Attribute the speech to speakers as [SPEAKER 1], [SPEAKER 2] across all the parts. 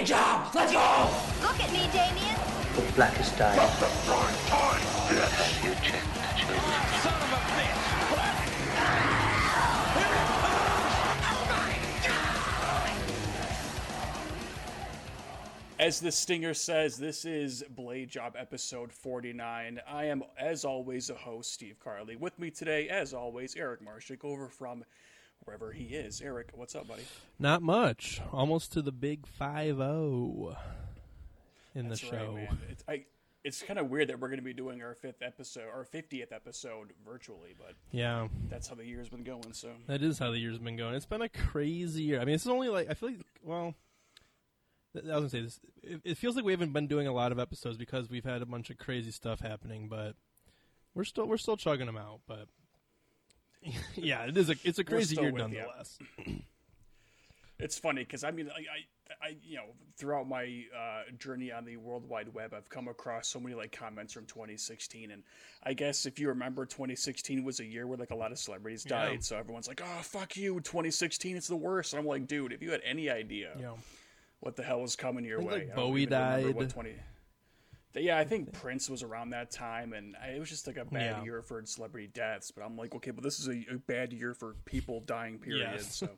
[SPEAKER 1] Blade job. Let's go.
[SPEAKER 2] Look at me, Damien.
[SPEAKER 3] The blackest day.
[SPEAKER 4] You check the children.
[SPEAKER 5] As the Stinger says, this is Blade Job episode 49. I am, as always, a host, Steve Carley. With me today, as always, Eric Marshik, over from wherever he is. Eric, what's up, buddy?
[SPEAKER 6] Not much. Almost to the big five zero in
[SPEAKER 5] That's
[SPEAKER 6] the
[SPEAKER 5] right,
[SPEAKER 6] show.
[SPEAKER 5] man. It's, I, it's kind of weird that we're going to be doing our fifth episode, our 50th episode virtually, but
[SPEAKER 6] yeah,
[SPEAKER 5] that's how the year's been going, so.
[SPEAKER 6] that is how the year's been going. It's been a crazy year. I mean, it's only like I feel like well, I was gonna say this. It, it feels like we haven't been doing a lot of episodes because we've had a bunch of crazy stuff happening, but we're still we're still chugging them out. But yeah, it is a it's a crazy year nonetheless.
[SPEAKER 5] It's funny because I mean, I, I, I, you know, throughout my uh, journey on the World Wide Web, I've come across so many like comments from 2016, and I guess if you remember, 2016 was a year where like a lot of celebrities
[SPEAKER 6] Yeah.
[SPEAKER 5] died, so everyone's like, "Oh, fuck you, 2016, it's the worst." And I'm like, dude, if you had any idea
[SPEAKER 6] Yeah.
[SPEAKER 5] what the hell was coming your way,
[SPEAKER 6] like, Bowie died.
[SPEAKER 5] What 20... Yeah, I think Prince was around that time, and it was just like a bad
[SPEAKER 6] Yeah.
[SPEAKER 5] year for celebrity deaths. But I'm like, okay, but this is a, a bad year for people dying. Period.
[SPEAKER 6] Yes.
[SPEAKER 5] So,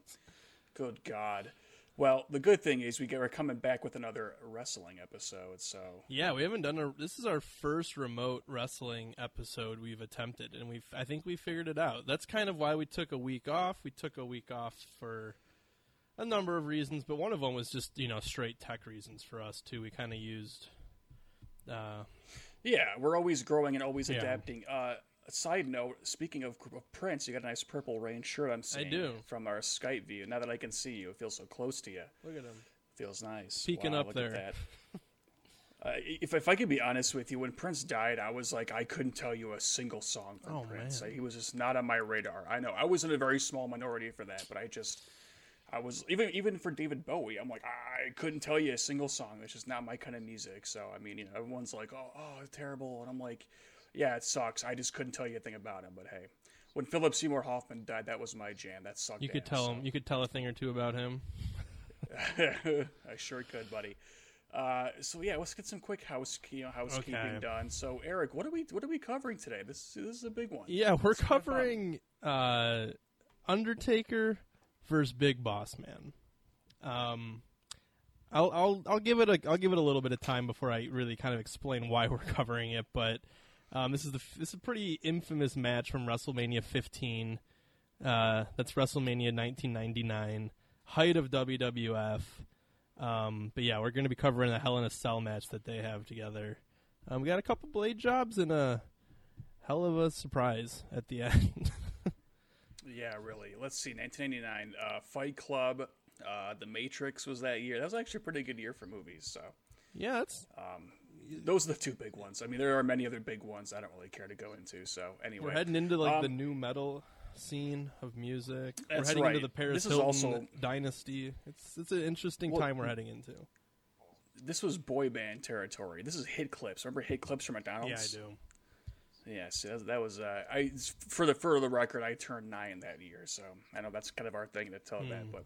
[SPEAKER 5] good God. Well, the good thing is we get, we're coming back with another wrestling episode. So
[SPEAKER 6] Yeah, we haven't done a. This is our first remote wrestling episode we've attempted, and we've. I think we figured it out. That's kind of why we took a week off. We took a week off for a number of reasons, but one of them was just you know straight tech reasons for us too. We kind of used. Uh,
[SPEAKER 5] yeah, we're always growing and always
[SPEAKER 6] Yeah.
[SPEAKER 5] adapting. Uh, a side note: speaking of, Prince, you got a nice purple rain shirt. I'm seeing
[SPEAKER 6] do.
[SPEAKER 5] from our Skype view. Now that I can see you, it feels so close to you.
[SPEAKER 6] look at him.
[SPEAKER 5] Feels nice.
[SPEAKER 6] Peeking
[SPEAKER 5] Wow,
[SPEAKER 6] up there.
[SPEAKER 5] Uh, if if I could be honest with you, when Prince died, I was like, I couldn't tell you a single song from
[SPEAKER 6] Oh,
[SPEAKER 5] Prince.
[SPEAKER 6] man.
[SPEAKER 5] He was just not on my radar. I know I was in a very small minority for that, but I just, I was even even for David Bowie, I'm like, I couldn't tell you a single song. That's just not my kind of music. So I mean, you know, everyone's like, oh, oh, it's terrible, and I'm like, yeah, it sucks. I just couldn't tell you a thing about him. But hey, when Philip Seymour Hoffman died, that was my jam. That sucked.
[SPEAKER 6] You could
[SPEAKER 5] ass,
[SPEAKER 6] tell
[SPEAKER 5] so.
[SPEAKER 6] him. You could tell a thing or two about him.
[SPEAKER 5] I sure could, buddy. Uh, so yeah, let's get some quick house, you know, housekeeping
[SPEAKER 6] Okay.
[SPEAKER 5] done. So Eric, what are we what are we covering today? This this is a big one.
[SPEAKER 6] Yeah, we're
[SPEAKER 5] It's kinda
[SPEAKER 6] covering uh, Undertaker versus Big Boss Man. Um, I'll I'll I'll give it a I'll give it a little bit of time before I really kind of explain why we're covering it. But um, this is the this is a pretty infamous match from WrestleMania 15. Uh, that's WrestleMania 1999, height of WWF. Um, but yeah, we're going to be covering the Hell in a Cell match that they have together. Um, we got a couple blade jobs and a hell of a surprise at the end.
[SPEAKER 5] Yeah, really. Let's see, 1999, uh, Fight Club, uh, The Matrix was that year. That was actually a pretty good year for movies. So
[SPEAKER 6] yeah, it's
[SPEAKER 5] those are the two big ones. I mean, there are many other big ones I don't really care to go into. So anyway,
[SPEAKER 6] we're heading into like the
[SPEAKER 5] Um,
[SPEAKER 6] new metal scene of music. we're
[SPEAKER 5] That's
[SPEAKER 6] heading
[SPEAKER 5] right.
[SPEAKER 6] into the Paris
[SPEAKER 5] This is
[SPEAKER 6] Hilton
[SPEAKER 5] also-
[SPEAKER 6] dynasty. It's it's an interesting
[SPEAKER 5] Well,
[SPEAKER 6] time we're heading into.
[SPEAKER 5] this was boy band territory. This is hit clips. Remember hit clips from McDonald's?
[SPEAKER 6] Yeah, I do.
[SPEAKER 5] Yeah, see, that, that was uh, I for the for the record, I turned nine that year, so I know that's kind of our thing to tell
[SPEAKER 6] Hmm.
[SPEAKER 5] that. But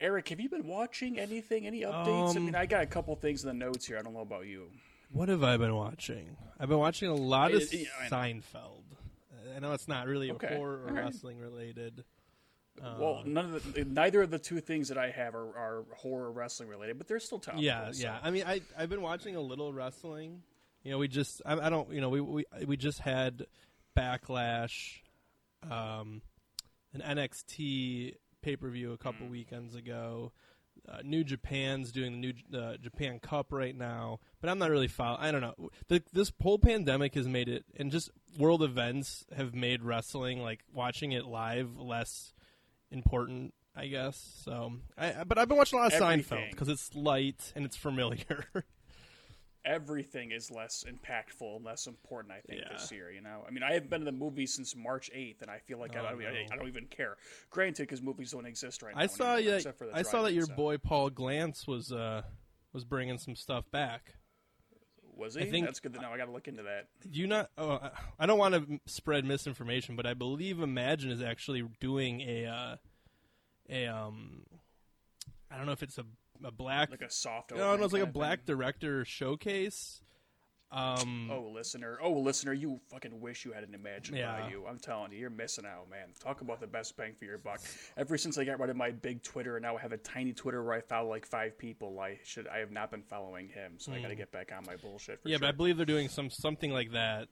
[SPEAKER 5] Eric, have you been watching anything? Any updates? I
[SPEAKER 6] Um,
[SPEAKER 5] mean, I got a couple things in the notes here. I don't know about you.
[SPEAKER 6] What have I been watching? I've been watching a lot of
[SPEAKER 5] I- I- I.
[SPEAKER 6] Seinfeld. I know it's not really
[SPEAKER 5] Okay,
[SPEAKER 6] horror or
[SPEAKER 5] right.
[SPEAKER 6] wrestling related. Uh,
[SPEAKER 5] well, none of the neither of the two things that I have are, are horror wrestling related, but they're still topical.
[SPEAKER 6] Yeah,
[SPEAKER 5] so-
[SPEAKER 6] yeah. I mean, I I've been watching a little wrestling. You know, we just I, I don't you know we we we just had Backlash, um, an NXT pay per view a couple weekends ago. Uh, New Japan's doing the New uh, Japan Cup right now, but I'm not really following. I don't know. The, this whole pandemic has made it, and just world events have made wrestling like watching it live less important, I guess. So, I, but I've been watching a lot of Seinfeld because it's light and it's familiar.
[SPEAKER 5] everything is less impactful and less important. I think
[SPEAKER 6] Yeah.
[SPEAKER 5] this year. You know, I mean, I haven't been to the movies since March eighth, and I feel like I,
[SPEAKER 6] Oh,
[SPEAKER 5] don't,
[SPEAKER 6] no.
[SPEAKER 5] I don't even care. Granted, because movies don't exist right now.
[SPEAKER 6] I saw
[SPEAKER 5] anymore,
[SPEAKER 6] yeah,
[SPEAKER 5] except for the
[SPEAKER 6] I saw that your boy Paul Glantz was uh was bringing some stuff back.
[SPEAKER 5] was he.
[SPEAKER 6] I think-
[SPEAKER 5] That's good to know. I got to look into that.
[SPEAKER 6] Do you not? Oh, I- I don't want to spread misinformation, but I believe Emagine is actually doing a uh, a um. I don't know if it's a a black
[SPEAKER 5] like a soft.
[SPEAKER 6] no, it's like a black
[SPEAKER 5] thing.
[SPEAKER 6] director showcase. Um,
[SPEAKER 5] Oh, listener! Oh, listener! You fucking wish you had an Emagine
[SPEAKER 6] Yeah.
[SPEAKER 5] by you. I'm telling you, you're missing out, man. Talk about the best bang for your buck. Ever since I got rid of my big Twitter, and now I have a tiny Twitter where I follow like five people. I should, I have not been following him, so I got to get back on my bullshit. For
[SPEAKER 6] Hmm. yeah,
[SPEAKER 5] sure.
[SPEAKER 6] but I believe they're doing some something like that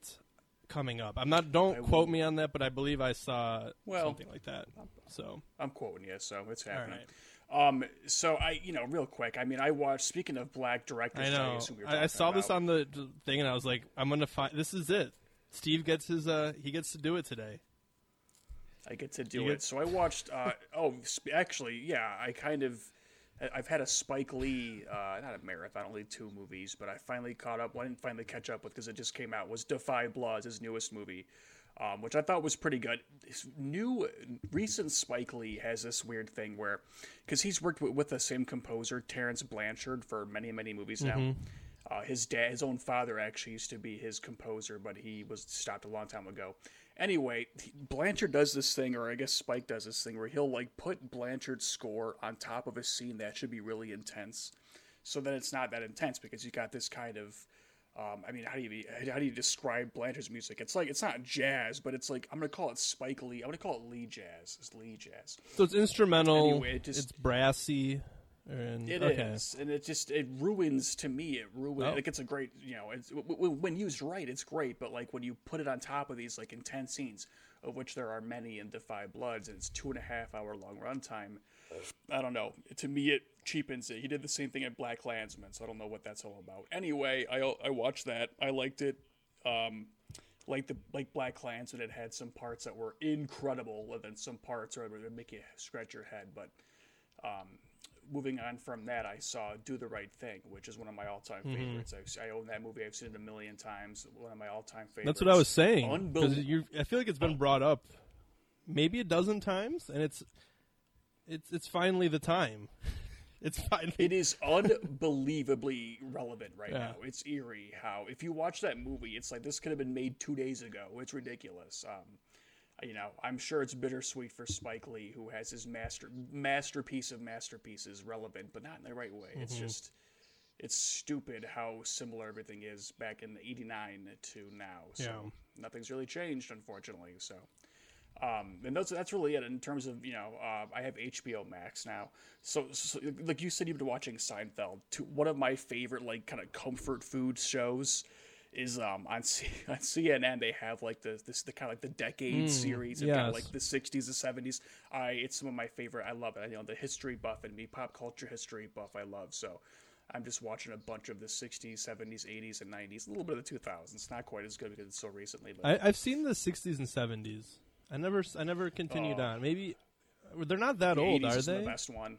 [SPEAKER 6] coming up. I'm not. Don't
[SPEAKER 5] I
[SPEAKER 6] quote
[SPEAKER 5] will-
[SPEAKER 6] me on that, but I believe I saw
[SPEAKER 5] Well,
[SPEAKER 6] something like that. So
[SPEAKER 5] I'm quoting you, so it's happening. Um, so I, you know, real quick. I mean, I watched. Speaking of black directors,
[SPEAKER 6] I know.
[SPEAKER 5] we
[SPEAKER 6] I, I saw this on the thing, and I was like, I'm gonna find. This is it. Steve gets his. Uh, he gets to do it today.
[SPEAKER 5] I get to do
[SPEAKER 6] You
[SPEAKER 5] it.
[SPEAKER 6] get-
[SPEAKER 5] So I watched. Uh, oh, sp- actually, yeah, I kind of. I've had a Spike Lee, uh, not a marathon, only two movies, but I finally caught up. One I didn't finally catch up with because it just came out. Was Da 5 Blood, his newest movie, um, which I thought was pretty good. His new, recent Spike Lee has this weird thing where, because he's worked with, with the same composer, Terence Blanchard, for many, many movies now. Uh, his dad, his own father, actually used to be his composer, but he was stopped a long time ago. Anyway, Blanchard does this thing, or I guess Spike does this thing, where he'll like put Blanchard's score on top of a scene that should be really intense, so that it's not that intense because you got this kind of. Um, I mean, how do you how do you describe Blanchard's music? It's like it's not jazz, but it's like I'm gonna call it Spike Lee. I'm gonna call it Lee jazz. It's Lee jazz.
[SPEAKER 6] So it's instrumental.
[SPEAKER 5] Anyway, it just-
[SPEAKER 6] it's brassy. And,
[SPEAKER 5] It is,
[SPEAKER 6] okay.
[SPEAKER 5] and it just it ruins to me. It ruins.
[SPEAKER 6] Oh.
[SPEAKER 5] Like it's a great, you know, it's, w- w- when used right, it's great. But like when you put it on top of these like intense scenes, of which there are many in Da 5 Bloods, and it's two and a half hour long runtime. I don't know. To me, it cheapens it. He did the same thing at BlacKkKlansman, so I don't know what that's all about. Anyway, I I watched that. I liked it. Um, like the like BlacKkKlansman, it had some parts that were incredible, and then some parts are would make you scratch your head. But um, moving on from that, I saw Do the Right Thing, which is one of my all-time
[SPEAKER 6] Mm-hmm.
[SPEAKER 5] favorites. I, I own that movie. I've seen it a million times. One of my all-time favorites.
[SPEAKER 6] That's what I was saying.
[SPEAKER 5] Unbelievable.
[SPEAKER 6] I feel like it's been brought up maybe a dozen times, and it's it's it's finally the time. It's finally.
[SPEAKER 5] It is unbelievably relevant right
[SPEAKER 6] Yeah.
[SPEAKER 5] now. It's eerie how if you watch that movie, it's like this could have been made two days ago. It's ridiculous. Um, you know, I'm sure it's bittersweet for Spike Lee, who has his master masterpiece of masterpieces relevant, but not in the right way. It's
[SPEAKER 6] Mm-hmm.
[SPEAKER 5] just it's stupid how similar everything is back in '89 to now. So
[SPEAKER 6] Yeah.
[SPEAKER 5] nothing's really changed, unfortunately. So. Um, and that's that's really it in terms of you know uh, I have HBO Max now, so, so like you said you've been watching Seinfeld. To one of my favorite like kind of comfort food shows is um on C- on CNN they have like the this the kind of like the decade series of kind of like the 60s and 70s. I it's some of my favorite. I love it. You know the history buff and me pop culture history buff I love so. I'm just watching a bunch of the 60s, 70s, 80s, and 90s. A little bit of the 2000s. Not quite as good because it's so recently. But
[SPEAKER 6] I, I've seen the '60s and '70s. I never I never continued
[SPEAKER 5] Oh.
[SPEAKER 6] on. Maybe they're not that
[SPEAKER 5] The
[SPEAKER 6] old,
[SPEAKER 5] 80s
[SPEAKER 6] are they?
[SPEAKER 5] The best one.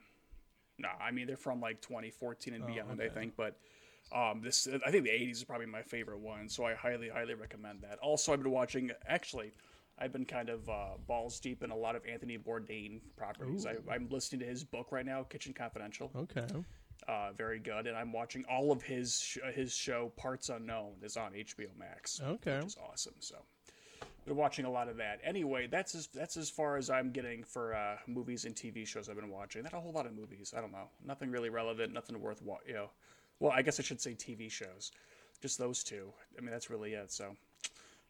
[SPEAKER 5] No, I mean they're from like 2014 and beyond, I
[SPEAKER 6] Oh,
[SPEAKER 5] think. But um, this, I think the 80s is probably my favorite one, so I highly, highly recommend that. Also, I've been watching. Actually, I've been kind of uh, balls deep in a lot of Anthony Bourdain properties. I, I'm listening to his book right now, Kitchen Confidential.
[SPEAKER 6] Okay.
[SPEAKER 5] Uh, very good, and I'm watching all of his sh- his show Parts Unknown is on HBO Max
[SPEAKER 6] Okay.
[SPEAKER 5] which is awesome. So, been watching a lot of that. Anyway, that's as that's as far as I'm getting for uh, movies and TV shows I've been watching. Not a whole lot of movies. I don't know. Nothing really relevant. Nothing worth wa- you know. Well, I guess I should say TV shows. Just those two. I mean, that's really it. So,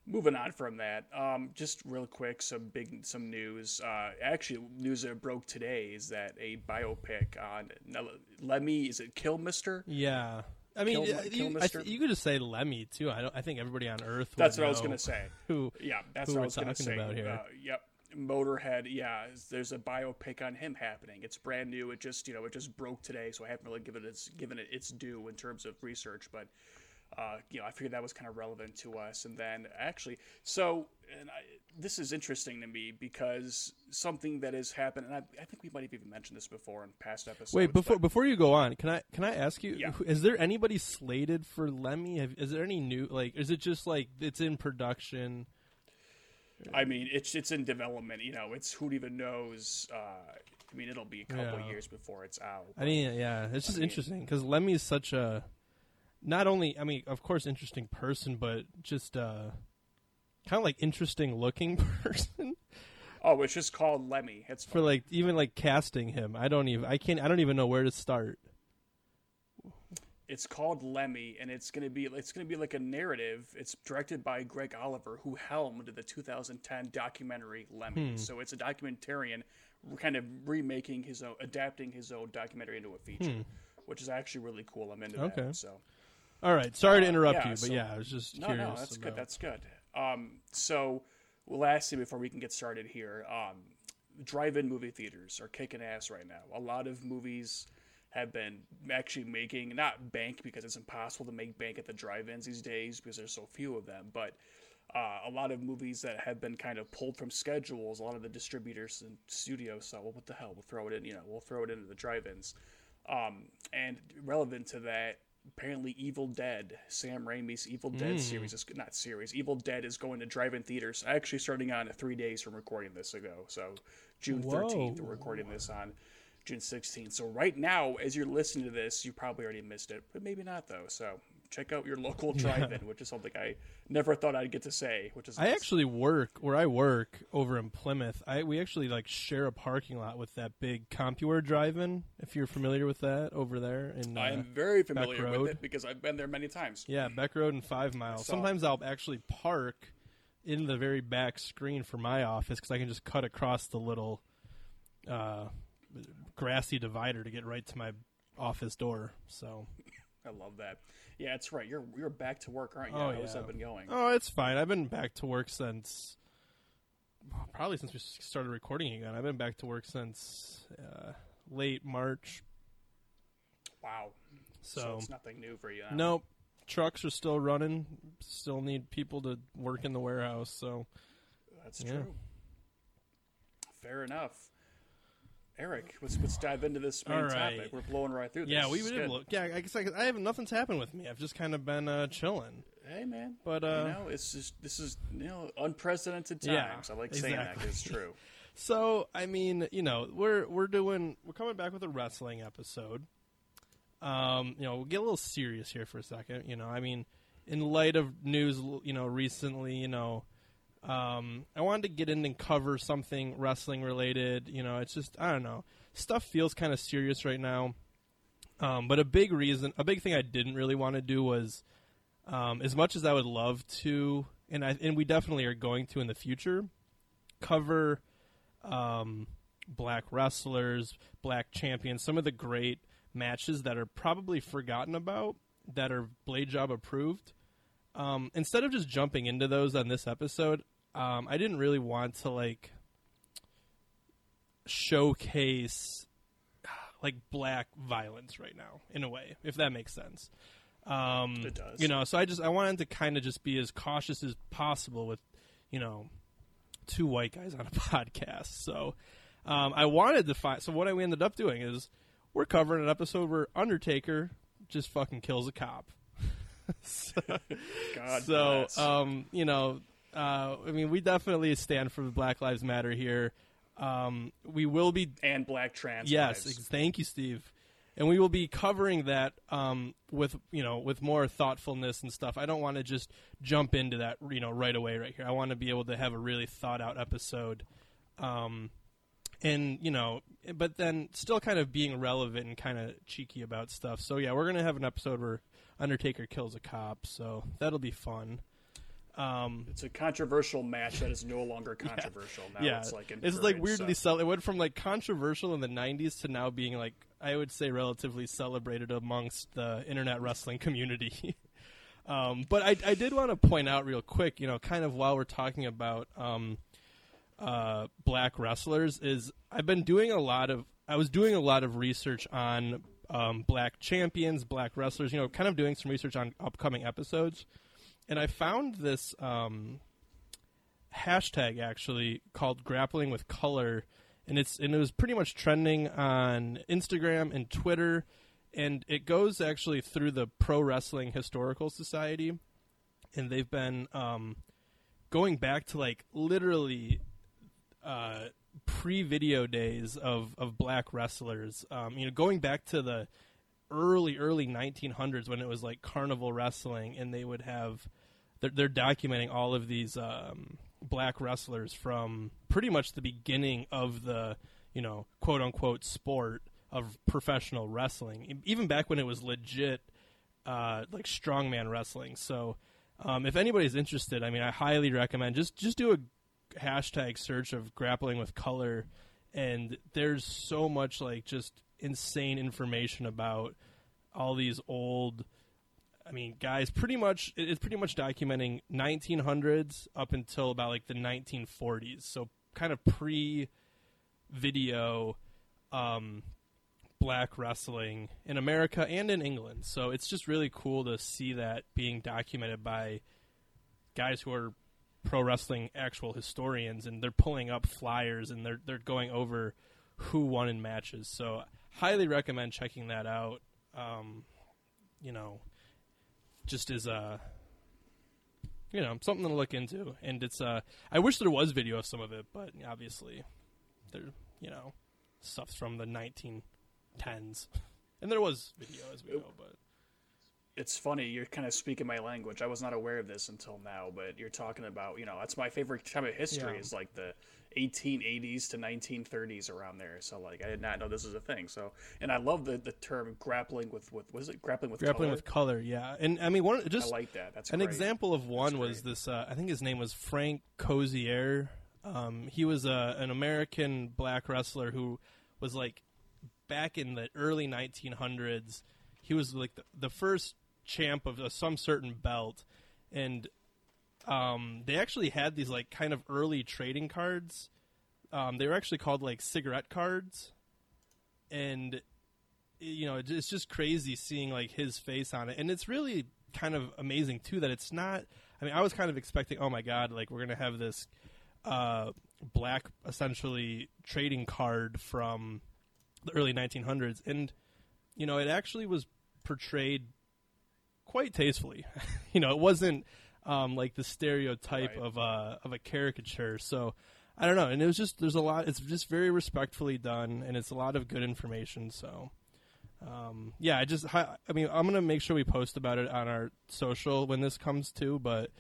[SPEAKER 5] moving on from that, um, just real quick, some big some news. Uh, actually, news that broke today is that a biopic on Lemmy is it Kilmister?
[SPEAKER 6] Yeah. I mean,
[SPEAKER 5] Kill-
[SPEAKER 6] uh,
[SPEAKER 5] Kill
[SPEAKER 6] you, I th- you could just say Lemmy too. I don't. I think everybody on Earth. Would
[SPEAKER 5] That's what I was gonna say.
[SPEAKER 6] Who?
[SPEAKER 5] Yeah, that's
[SPEAKER 6] who
[SPEAKER 5] what I was going to
[SPEAKER 6] talking
[SPEAKER 5] say.
[SPEAKER 6] about here.
[SPEAKER 5] Uh, yep, Motorhead. Yeah, there's a biopic on him happening. It's brand new. It just you know it just broke today, so I haven't really given it its given it its due in terms of research, but. Uh, you know, I figured that was kind of relevant to us, and then actually, so and I, this is interesting to me because something that has happened, and I, I think we might have even mentioned this before in past episodes.
[SPEAKER 6] Wait, before
[SPEAKER 5] but-
[SPEAKER 6] before you go on, can I can I ask you?
[SPEAKER 5] Yeah.
[SPEAKER 6] Is there anybody slated for Lemmy? Have, is there any new? Like, is it just like it's in production?
[SPEAKER 5] I mean, it's it's in development. You know, it's who even knows. Uh, I mean, it'll be a couple
[SPEAKER 6] Yeah.
[SPEAKER 5] years before it's out.
[SPEAKER 6] I mean, yeah, it's just
[SPEAKER 5] mean-
[SPEAKER 6] interesting because Lemmy is such a not only, I mean, of course, interesting person, but just uh, kind of like interesting looking person
[SPEAKER 5] Oh, it's just called Lemmy. It's
[SPEAKER 6] for like even like casting him. I don't even, I can't, I don't even know where to start.
[SPEAKER 5] it's called Lemmy, and it's gonna be it's gonna be like a narrative. It's directed by Greg Olliver, who helmed the 2010 documentary Lemmy. So it's a documentarian, kind of remaking his own, adapting his own documentary into a feature, which is actually really cool. I'm into
[SPEAKER 6] Okay.
[SPEAKER 5] that. So
[SPEAKER 6] All right, sorry to interrupt
[SPEAKER 5] yeah,
[SPEAKER 6] you, but
[SPEAKER 5] so-
[SPEAKER 6] yeah, I was just
[SPEAKER 5] no,
[SPEAKER 6] curious.
[SPEAKER 5] no, that's good. That's good. Um, so, lastly, before we can get started here, um, drive-in movie theaters are kicking ass right now. A lot of movies have been actually making not bank because it's impossible to make bank at the drive-ins these days because there's so few of them, but uh, a lot of movies that have been kind of pulled from schedules. A lot of the distributors and studios thought, well, what the hell? We'll throw it in. You know, we'll throw it into the drive-ins. Um, and relevant to that, apparently Evil Dead, Sam Raimi's Evil Dead hmm. series is not series. Evil Dead is going to drive-in theaters. Actually, starting on three days from recording this ago. So June thirteenth, we're recording this on June sixteenth. So right now, as you're listening to this, you probably already missed it, but maybe not though. So check out your local drive-in, which is something I never thought I'd get to say. Which is
[SPEAKER 6] I actually work where I work over in Plymouth. I we actually like share a parking lot with that big CompuWare drive-in. If you're familiar with that over there in uh,
[SPEAKER 5] I am very familiar with it because I've been there many times.
[SPEAKER 6] yeah Beck Road and Five Mile.
[SPEAKER 5] saw it.
[SPEAKER 6] Sometimes I'll actually park in the very back screen for my office because I can just cut across the little uh, grassy divider to get right to my office door. So
[SPEAKER 5] I love that. Yeah, that's right. You're you're back to work, aren't you?
[SPEAKER 6] Oh,
[SPEAKER 5] How's
[SPEAKER 6] yeah.
[SPEAKER 5] that been going?
[SPEAKER 6] oh, it's fine. I've been back to work since probably since we started recording again. I've been back to work since uh, late March.
[SPEAKER 5] Wow. So,
[SPEAKER 6] So,
[SPEAKER 5] it's nothing new for you. huh?
[SPEAKER 6] nope, trucks are still running. Still need people to work in the warehouse. So
[SPEAKER 5] that's
[SPEAKER 6] Yeah.
[SPEAKER 5] true. Fair enough. Eric, let's let's dive into this main
[SPEAKER 6] right.
[SPEAKER 5] topic. We're blowing right through this.
[SPEAKER 6] yeah, we did. Look, yeah, I guess I, I have nothing's happened with me. I've just kind of been uh, chilling.
[SPEAKER 5] Hey man,
[SPEAKER 6] But,
[SPEAKER 5] you
[SPEAKER 6] uh,
[SPEAKER 5] know, it's just this is you know unprecedented
[SPEAKER 6] Yeah,
[SPEAKER 5] times. I like saying that
[SPEAKER 6] exactly.
[SPEAKER 5] it's true.
[SPEAKER 6] So I mean, you know, we're we're doing we're coming back with a wrestling episode. Um, you know, we'll get a little serious here for a second. You know, I mean, in light of news, you know, recently, you know, um, I wanted to get in and cover something wrestling related. You know, it's just I don't know, stuff feels kind of serious right now. Um, but a big reason, a big thing I didn't really want to do was, um, as much as I would love to, and I and we definitely are going to in the future, cover um, black wrestlers, black champions, some of the great matches that are probably forgotten about that are Blade Job approved. Um, instead of just jumping into those on this episode, um, I didn't really want to like showcase like black violence right now in a way, if that makes sense. Um,
[SPEAKER 5] It does.
[SPEAKER 6] You know, so I just I wanted to kind of just be as cautious as possible with, you know, two white guys on a podcast. So um, I wanted to find. So what I ended up doing is we're covering an episode where Undertaker just fucking kills a cop. so
[SPEAKER 5] God
[SPEAKER 6] so
[SPEAKER 5] bless.
[SPEAKER 6] um, you know, uh, I mean, we definitely stand for the Black Lives Matter here. Um, we will be
[SPEAKER 5] and black trans
[SPEAKER 6] Yes,
[SPEAKER 5] lives.
[SPEAKER 6] thank you, Steve. And we will be covering that um, with you know with more thoughtfulness and stuff. I don't want to just jump into that you know right away right here. I want to be able to have a really thought out episode, um, and you know, but then still kind of being relevant and kind of cheeky about stuff. So yeah, we're gonna have an episode where Undertaker kills a cop. So that'll be fun. Um,
[SPEAKER 5] It's a controversial match that is no longer controversial now.
[SPEAKER 6] yeah,
[SPEAKER 5] It's like
[SPEAKER 6] it's like weirdly
[SPEAKER 5] so.
[SPEAKER 6] cel- It went from like controversial in the '90s to now being like I would say relatively celebrated amongst the internet wrestling community. um, but I, I did want to point out real quick, you know, kind of while we're talking about um, uh, black wrestlers, is I've been doing a lot of I was doing a lot of research on um, black champions, black wrestlers. You know, kind of doing some research on upcoming episodes, and I found this. Um, hashtag actually called grappling with color. And it's and it was pretty much trending on Instagram and Twitter. And it goes actually through the Pro Wrestling Historical Society. And they've been um, going back to like literally uh, pre-video days of, of black wrestlers. Um, you know going back to the early early 1900s when it was like carnival wrestling and they would have they're, they're documenting all of these um, black wrestlers from pretty much the beginning of the you know quote unquote sport of professional wrestling even back when it was legit uh, like strongman wrestling. So um, if anybody's interested, I mean, I highly recommend just just do a hashtag search of grappling with color, and there's so much like just insane information about all these old. I mean, guys, pretty much it's pretty much documenting 1900s up until about like the 1940s. So kind of pre video um, black wrestling in America and in England. So it's just really cool to see that being documented by guys who are pro wrestling actual historians and they're pulling up flyers and they're they're going over who won in matches. So highly recommend checking that out. Um, you know, just as a you know something to look into. And it's uh, I wish there was video of some of it, but obviously there you know stuff's from the 19 tens, and there was video as we know. But
[SPEAKER 5] it's funny you're kind of speaking my language. I was not aware of this until now, but you're talking about you know that's my favorite time of history
[SPEAKER 6] Yeah.
[SPEAKER 5] is like the 1880s to 1930s around there. So like I did not know this was a thing. So and I love the the term grappling with with was it grappling with
[SPEAKER 6] grappling
[SPEAKER 5] color?
[SPEAKER 6] with color, yeah. And I mean, one
[SPEAKER 5] I
[SPEAKER 6] just
[SPEAKER 5] like that. That's
[SPEAKER 6] an
[SPEAKER 5] great.
[SPEAKER 6] example of one was this. Uh, I think his name was Frank Cozier. Um, he was a, an American black wrestler who was like back in the early 1900s. He was like the, the first champ of uh, some certain belt, and um, they actually had these like kind of early trading cards. Um, they were actually called like cigarette cards, and you know it's just crazy seeing like his face on it, and it's really kind of amazing too that it's not. I mean, I was kind of expecting, oh my god, like we're gonna have this uh, black essentially trading card from the early 1900s, and you know it actually was portrayed quite tastefully. you know, it wasn't um, like the stereotype
[SPEAKER 5] Right.
[SPEAKER 6] of a of a caricature. So I don't know, and it was just there's a lot. It's just very respectfully done, and it's a lot of good information. So. Um, yeah, I just, hi- I mean, I'm gonna make sure we post about it on our social when this comes to, but,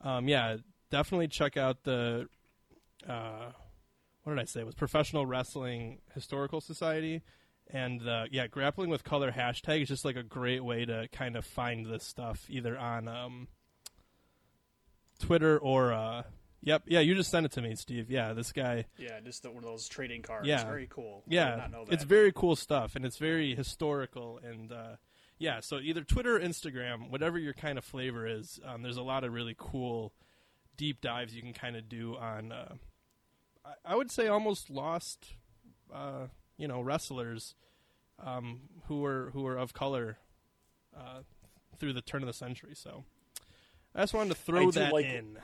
[SPEAKER 6] um, yeah, definitely check out the, uh, what did I say? It was Professional Wrestling Historical Society, and uh, yeah, grappling with color hashtag is just like a great way to kind of find this stuff either on um, Twitter or uh, yep, yeah, you just sent it to me, Steve. Yeah, this guy.
[SPEAKER 5] Yeah, just the, one of those trading cards.
[SPEAKER 6] Yeah.
[SPEAKER 5] very cool. I
[SPEAKER 6] Yeah,
[SPEAKER 5] did not know that.
[SPEAKER 6] it's very cool stuff, and it's very historical. And uh, yeah, so either Twitter or Instagram, whatever your kind of flavor is, um, there's a lot of really cool deep dives you can kind of do on. Uh, I, I would say almost lost, uh, you know, wrestlers um, who were who were of color uh, through the turn of the century. So I just wanted to throw
[SPEAKER 5] do
[SPEAKER 6] that
[SPEAKER 5] like-
[SPEAKER 6] in.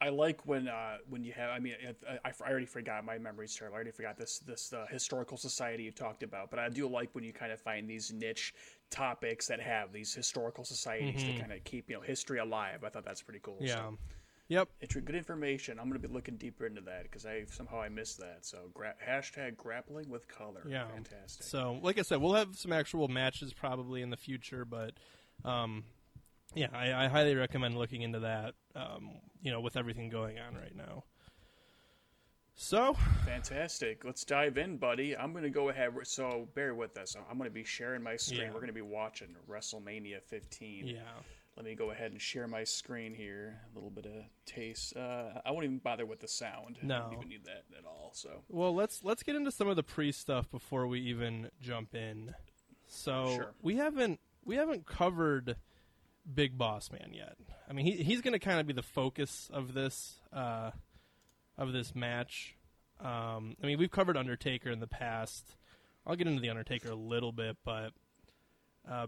[SPEAKER 5] I like when uh, when you have. I mean, I, I, I already forgot my memory's terrible. I already forgot this this uh, historical society you talked about. But I do like when you kind of find these niche topics that have these historical societies to kind of keep you know history alive. I thought that's pretty cool.
[SPEAKER 6] Mm-hmm. Yeah.
[SPEAKER 5] So,
[SPEAKER 6] Yep.
[SPEAKER 5] it's good information. I'm going to be looking deeper into that because I somehow I missed that. So gra- hashtag grappling with color.
[SPEAKER 6] Yeah.
[SPEAKER 5] fantastic.
[SPEAKER 6] So, like I said, we'll have some actual matches probably in the future, but um, yeah, I, I highly recommend looking into that. Um, you know, with everything going on right now. So,
[SPEAKER 5] Fantastic. Let's dive in, buddy. I'm going to go ahead. So bear with us. I'm going to be sharing my screen.
[SPEAKER 6] Yeah.
[SPEAKER 5] We're going to be watching WrestleMania 15.
[SPEAKER 6] yeah,
[SPEAKER 5] Let me go ahead and share my screen here. A little bit of taste. Uh, I won't even bother with the sound. I
[SPEAKER 6] No.
[SPEAKER 5] don't even need that at all. So
[SPEAKER 6] well, let's let's get into some of the pre stuff before we even jump in. So
[SPEAKER 5] Sure.
[SPEAKER 6] we haven't we haven't covered Big Boss Man yet. I mean, he he's going to kind of be the focus of this uh, of this match. Um, I mean, we've covered Undertaker in the past. I'll get into the Undertaker a little bit, but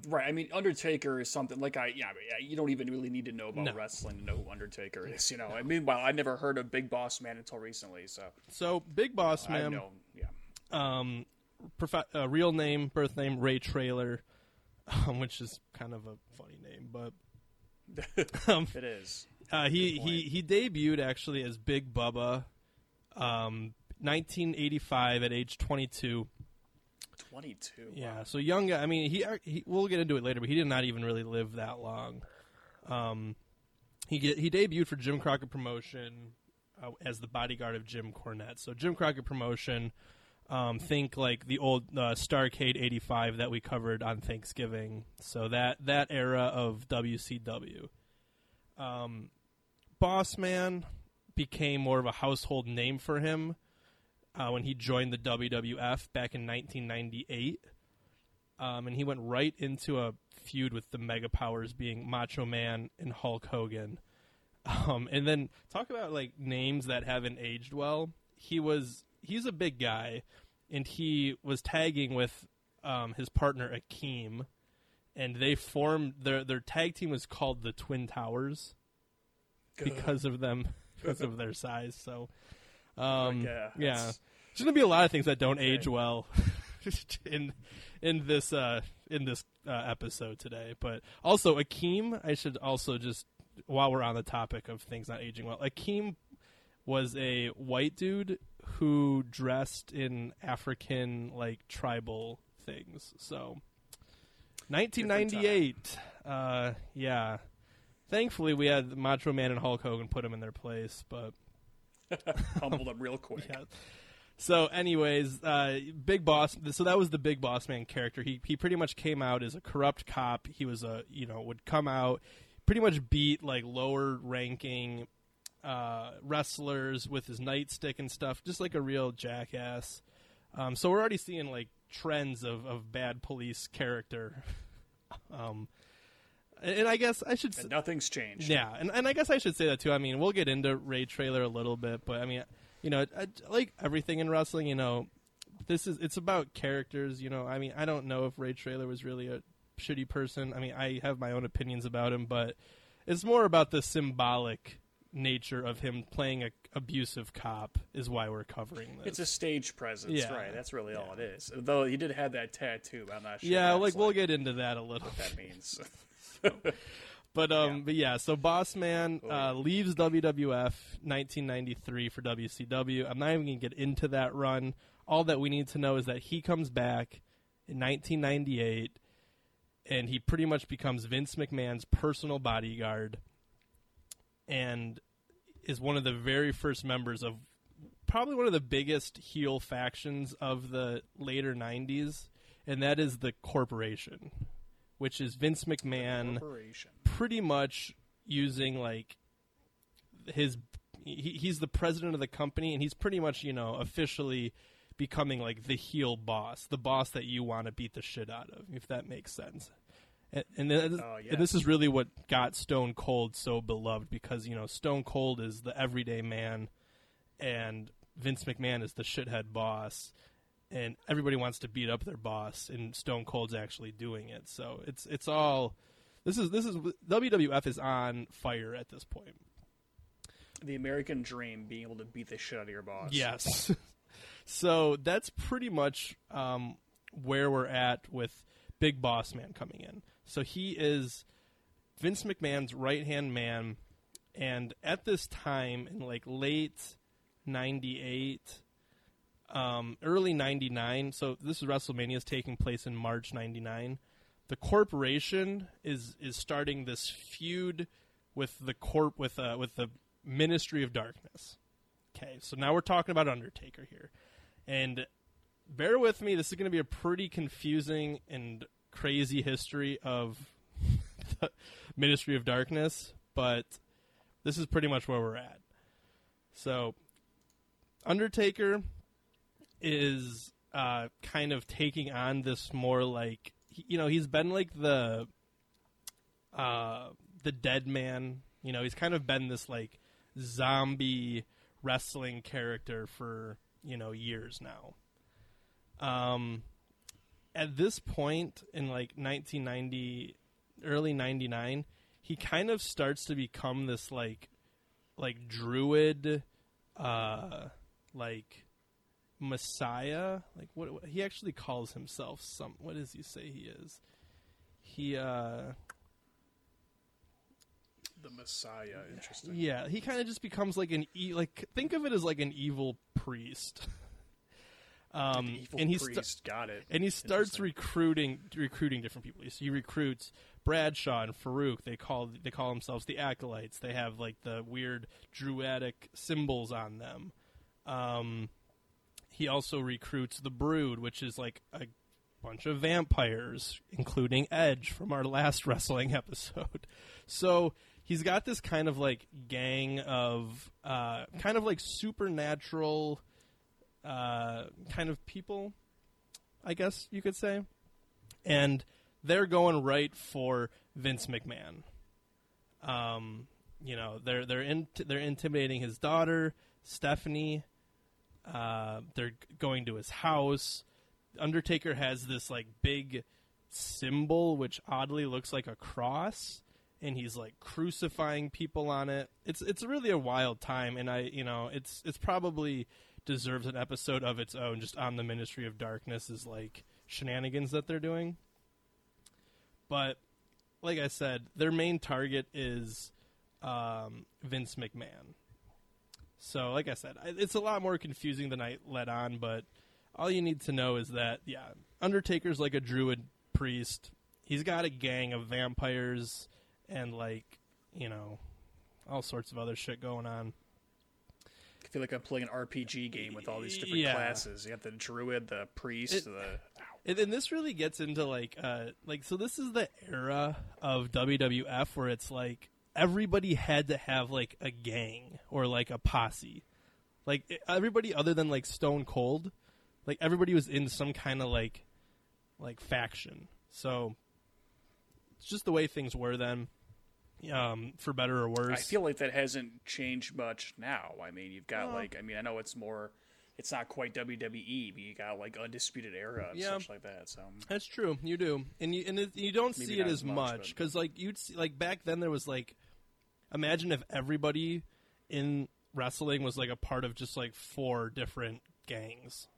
[SPEAKER 5] right. I mean, Undertaker is something like I. Yeah. You don't even really need to know about
[SPEAKER 6] No.
[SPEAKER 5] wrestling to know who Undertaker is. You know. I mean, well, I never heard of Big Boss Man until recently. So
[SPEAKER 6] so Big Boss
[SPEAKER 5] I
[SPEAKER 6] Man.
[SPEAKER 5] know. Yeah.
[SPEAKER 6] um, prof- uh, real name, birth name Ray Traylor, um, which is kind of a funny name, but um,
[SPEAKER 5] It is.
[SPEAKER 6] uh, he he he debuted actually as Big Bubba, um, 1985 at age 22.
[SPEAKER 5] 22.
[SPEAKER 6] Yeah, so young guy. I mean, he, he we'll get into it later, but he did not even really live that long. Um, he get he debuted for Jim Crockett Promotion uh, as the bodyguard of Jim Cornette. So Jim Crockett Promotion Um, think like the old uh, Starcade '85 that we covered on Thanksgiving. So that that era of WCW. Um, Boss Man became more of a household name for him uh, when he joined the WWF back in 1998. Um, and he went right into a feud with the Mega Powers, being Macho Man and Hulk Hogan. Um, and then talk about like names that haven't aged well. He was he's a big guy, and he was tagging with um, his partner Akeem, and they formed their their tag team was called the Twin Towers because of them because of their size. So, um,
[SPEAKER 5] yeah,
[SPEAKER 6] yeah, there's gonna be a lot of things that don't age well in in this uh, in this uh, episode today. But also Akeem, I should also just while we're on the topic of things not aging well, Akeem was a white dude who dressed in African like tribal things. So 1998. Uh, yeah. Thankfully, we had Macho Man and Hulk Hogan put him in their place, but
[SPEAKER 5] humbled him real quick.
[SPEAKER 6] yeah. So, anyways, uh, Big Boss. So that was the Big Boss Man character. He he pretty much came out as a corrupt cop. He was a you know would come out, pretty much beat like lower ranking uh, wrestlers with his nightstick and stuff, just like a real jackass. Um, so we're already seeing like trends of, of bad police character. um, and I guess I should
[SPEAKER 5] And nothing's changed.
[SPEAKER 6] yeah, and, and I guess I should say that too. I mean, we'll get into Ray Traylor a little bit, but I mean, you know, like everything in wrestling, you know, this is it's about characters. You know, I mean, I don't know if Ray Traylor was really a shitty person. I mean, I have my own opinions about him, but it's more about the symbolic nature of him playing a abusive cop is why we're covering this.
[SPEAKER 5] It's a stage presence,
[SPEAKER 6] Yeah.
[SPEAKER 5] right? That's really all it is. Though he did have that tattoo, I'm not sure.
[SPEAKER 6] yeah,
[SPEAKER 5] that's,
[SPEAKER 6] like we'll get into that a little.
[SPEAKER 5] what that means.
[SPEAKER 6] But um,
[SPEAKER 5] Yeah.
[SPEAKER 6] but yeah. So Boss Man uh, leaves WWF 1993 for WCW. I'm not even gonna get into that run. All that we need to know is that he comes back in 1998, and he pretty much becomes Vince McMahon's personal bodyguard, and is one of the very first members of probably one of the biggest heel factions of the later 90s, and that is the Corporation, which is Vince McMahon pretty much using like his he, he's the president of the company and he's pretty much you know officially becoming like the heel boss the boss that you want to beat the shit out of if that makes sense and, and, then-
[SPEAKER 5] Oh,
[SPEAKER 6] and this is really what got stone cold so beloved because you know stone cold is the everyday man and vince mcmahon is the shithead boss and everybody wants to beat up their boss and stone cold's actually doing it so it's it's all this is this is WWF is on fire at this point.
[SPEAKER 5] The American dream, being able to beat the shit out of your boss.
[SPEAKER 6] Yes. so that's pretty much um, where we're at with Big Boss Man coming in. So he is Vince McMahon's right hand man, and at this time in like late '98, um, early '99. So this is WrestleMania is taking place in March '99. The corporation is is starting this feud with the corp with uh, with the Ministry of Darkness. Okay, so now we're talking about Undertaker here. And bear with me, this is going to be a pretty confusing and crazy history of the Ministry of Darkness, but this is pretty much where we're at. So, Undertaker is uh, kind of taking on this more like, you know, he's been like the uh, the dead man. You know, he's kind of been this like zombie wrestling character for you know years now. Um, at this point in like 1990, early '99, he kind of starts to become this like like druid, uh, like messiah. Like what, what he actually calls himself. Some what does he say he is? He uh
[SPEAKER 5] The Messiah. Interesting.
[SPEAKER 6] Yeah, he kind of just becomes like an e- like think of it as like an evil priest. Um, and he sta-.
[SPEAKER 5] Got it.
[SPEAKER 6] and he starts recruiting recruiting different people. So he recruits Bradshaw and Farouk. They call they call themselves the acolytes. They have like the weird druidic symbols on them. Um, he also recruits the Brood, which is like a bunch of vampires, including Edge from our last wrestling episode. So he's got this kind of like gang of uh, kind of like supernatural uh, kind of people, I guess you could say, and they're going right for Vince McMahon. Um, you know, they're they're in, they're intimidating his daughter Stephanie. Uh, they're going to his house. Undertaker has this like big symbol, which oddly looks like a cross, and he's like crucifying people on it. It's it's really a wild time, and I you know it's it's probably deserves an episode of its own just on the Ministry of Darkness is like shenanigans that they're doing. But like I said, their main target is um, Vince McMahon. So, like I said, it's a lot more confusing than I let on, but all you need to know is that, yeah, Undertaker's like a druid priest. He's got a gang of vampires and, like, you know, all sorts of other shit going on.
[SPEAKER 5] I feel like I'm playing an RPG game with all these different
[SPEAKER 6] Yeah.
[SPEAKER 5] classes. You have the druid, the priest,
[SPEAKER 6] It-
[SPEAKER 5] the
[SPEAKER 6] And, and this really gets into like uh like so this is the era of WWF where it's like everybody had to have like a gang or like a posse. Like everybody other than like Stone Cold, like everybody was in some kind of like like faction. So it's just the way things were then. Um, for better or worse.
[SPEAKER 5] I feel like that hasn't changed much now. I mean, you've got
[SPEAKER 6] No.
[SPEAKER 5] like, I mean, I know it's more, it's not quite WWE, but you got like Undisputed Era and
[SPEAKER 6] Yeah.
[SPEAKER 5] such like that. So
[SPEAKER 6] That's true. You do, and you and it, you don't
[SPEAKER 5] Maybe
[SPEAKER 6] see it as
[SPEAKER 5] much
[SPEAKER 6] because like you'd see like back then there was like, imagine if everybody in wrestling was like a part of just like four different gangs.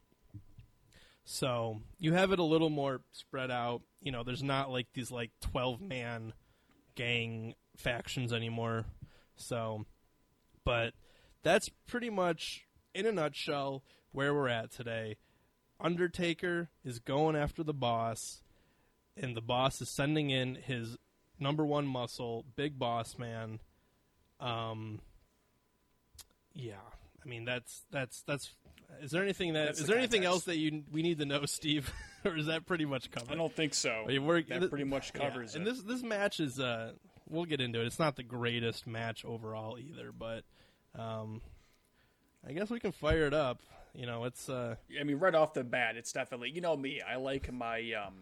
[SPEAKER 6] So you have it a little more spread out. You know, there's not like these like twelve man gang factions anymore. So, but that's pretty much in a nutshell where we're at today. Undertaker is going after the boss, and the boss is sending in his number one muscle, Big Boss Man. Um, yeah, I mean that's that's that's. Is there anything that
[SPEAKER 5] That's
[SPEAKER 6] is
[SPEAKER 5] the
[SPEAKER 6] there anything else that you we need to know, Steve, or is that pretty much covered?
[SPEAKER 5] I don't think so.
[SPEAKER 6] I mean,
[SPEAKER 5] that pretty much
[SPEAKER 6] Yeah,
[SPEAKER 5] covers
[SPEAKER 6] And this this match is uh we'll get into it. It's not the greatest match overall either, but um I guess we can fire it up. You know, it's uh
[SPEAKER 5] I mean, right off the bat, it's definitely you know me. I like my um,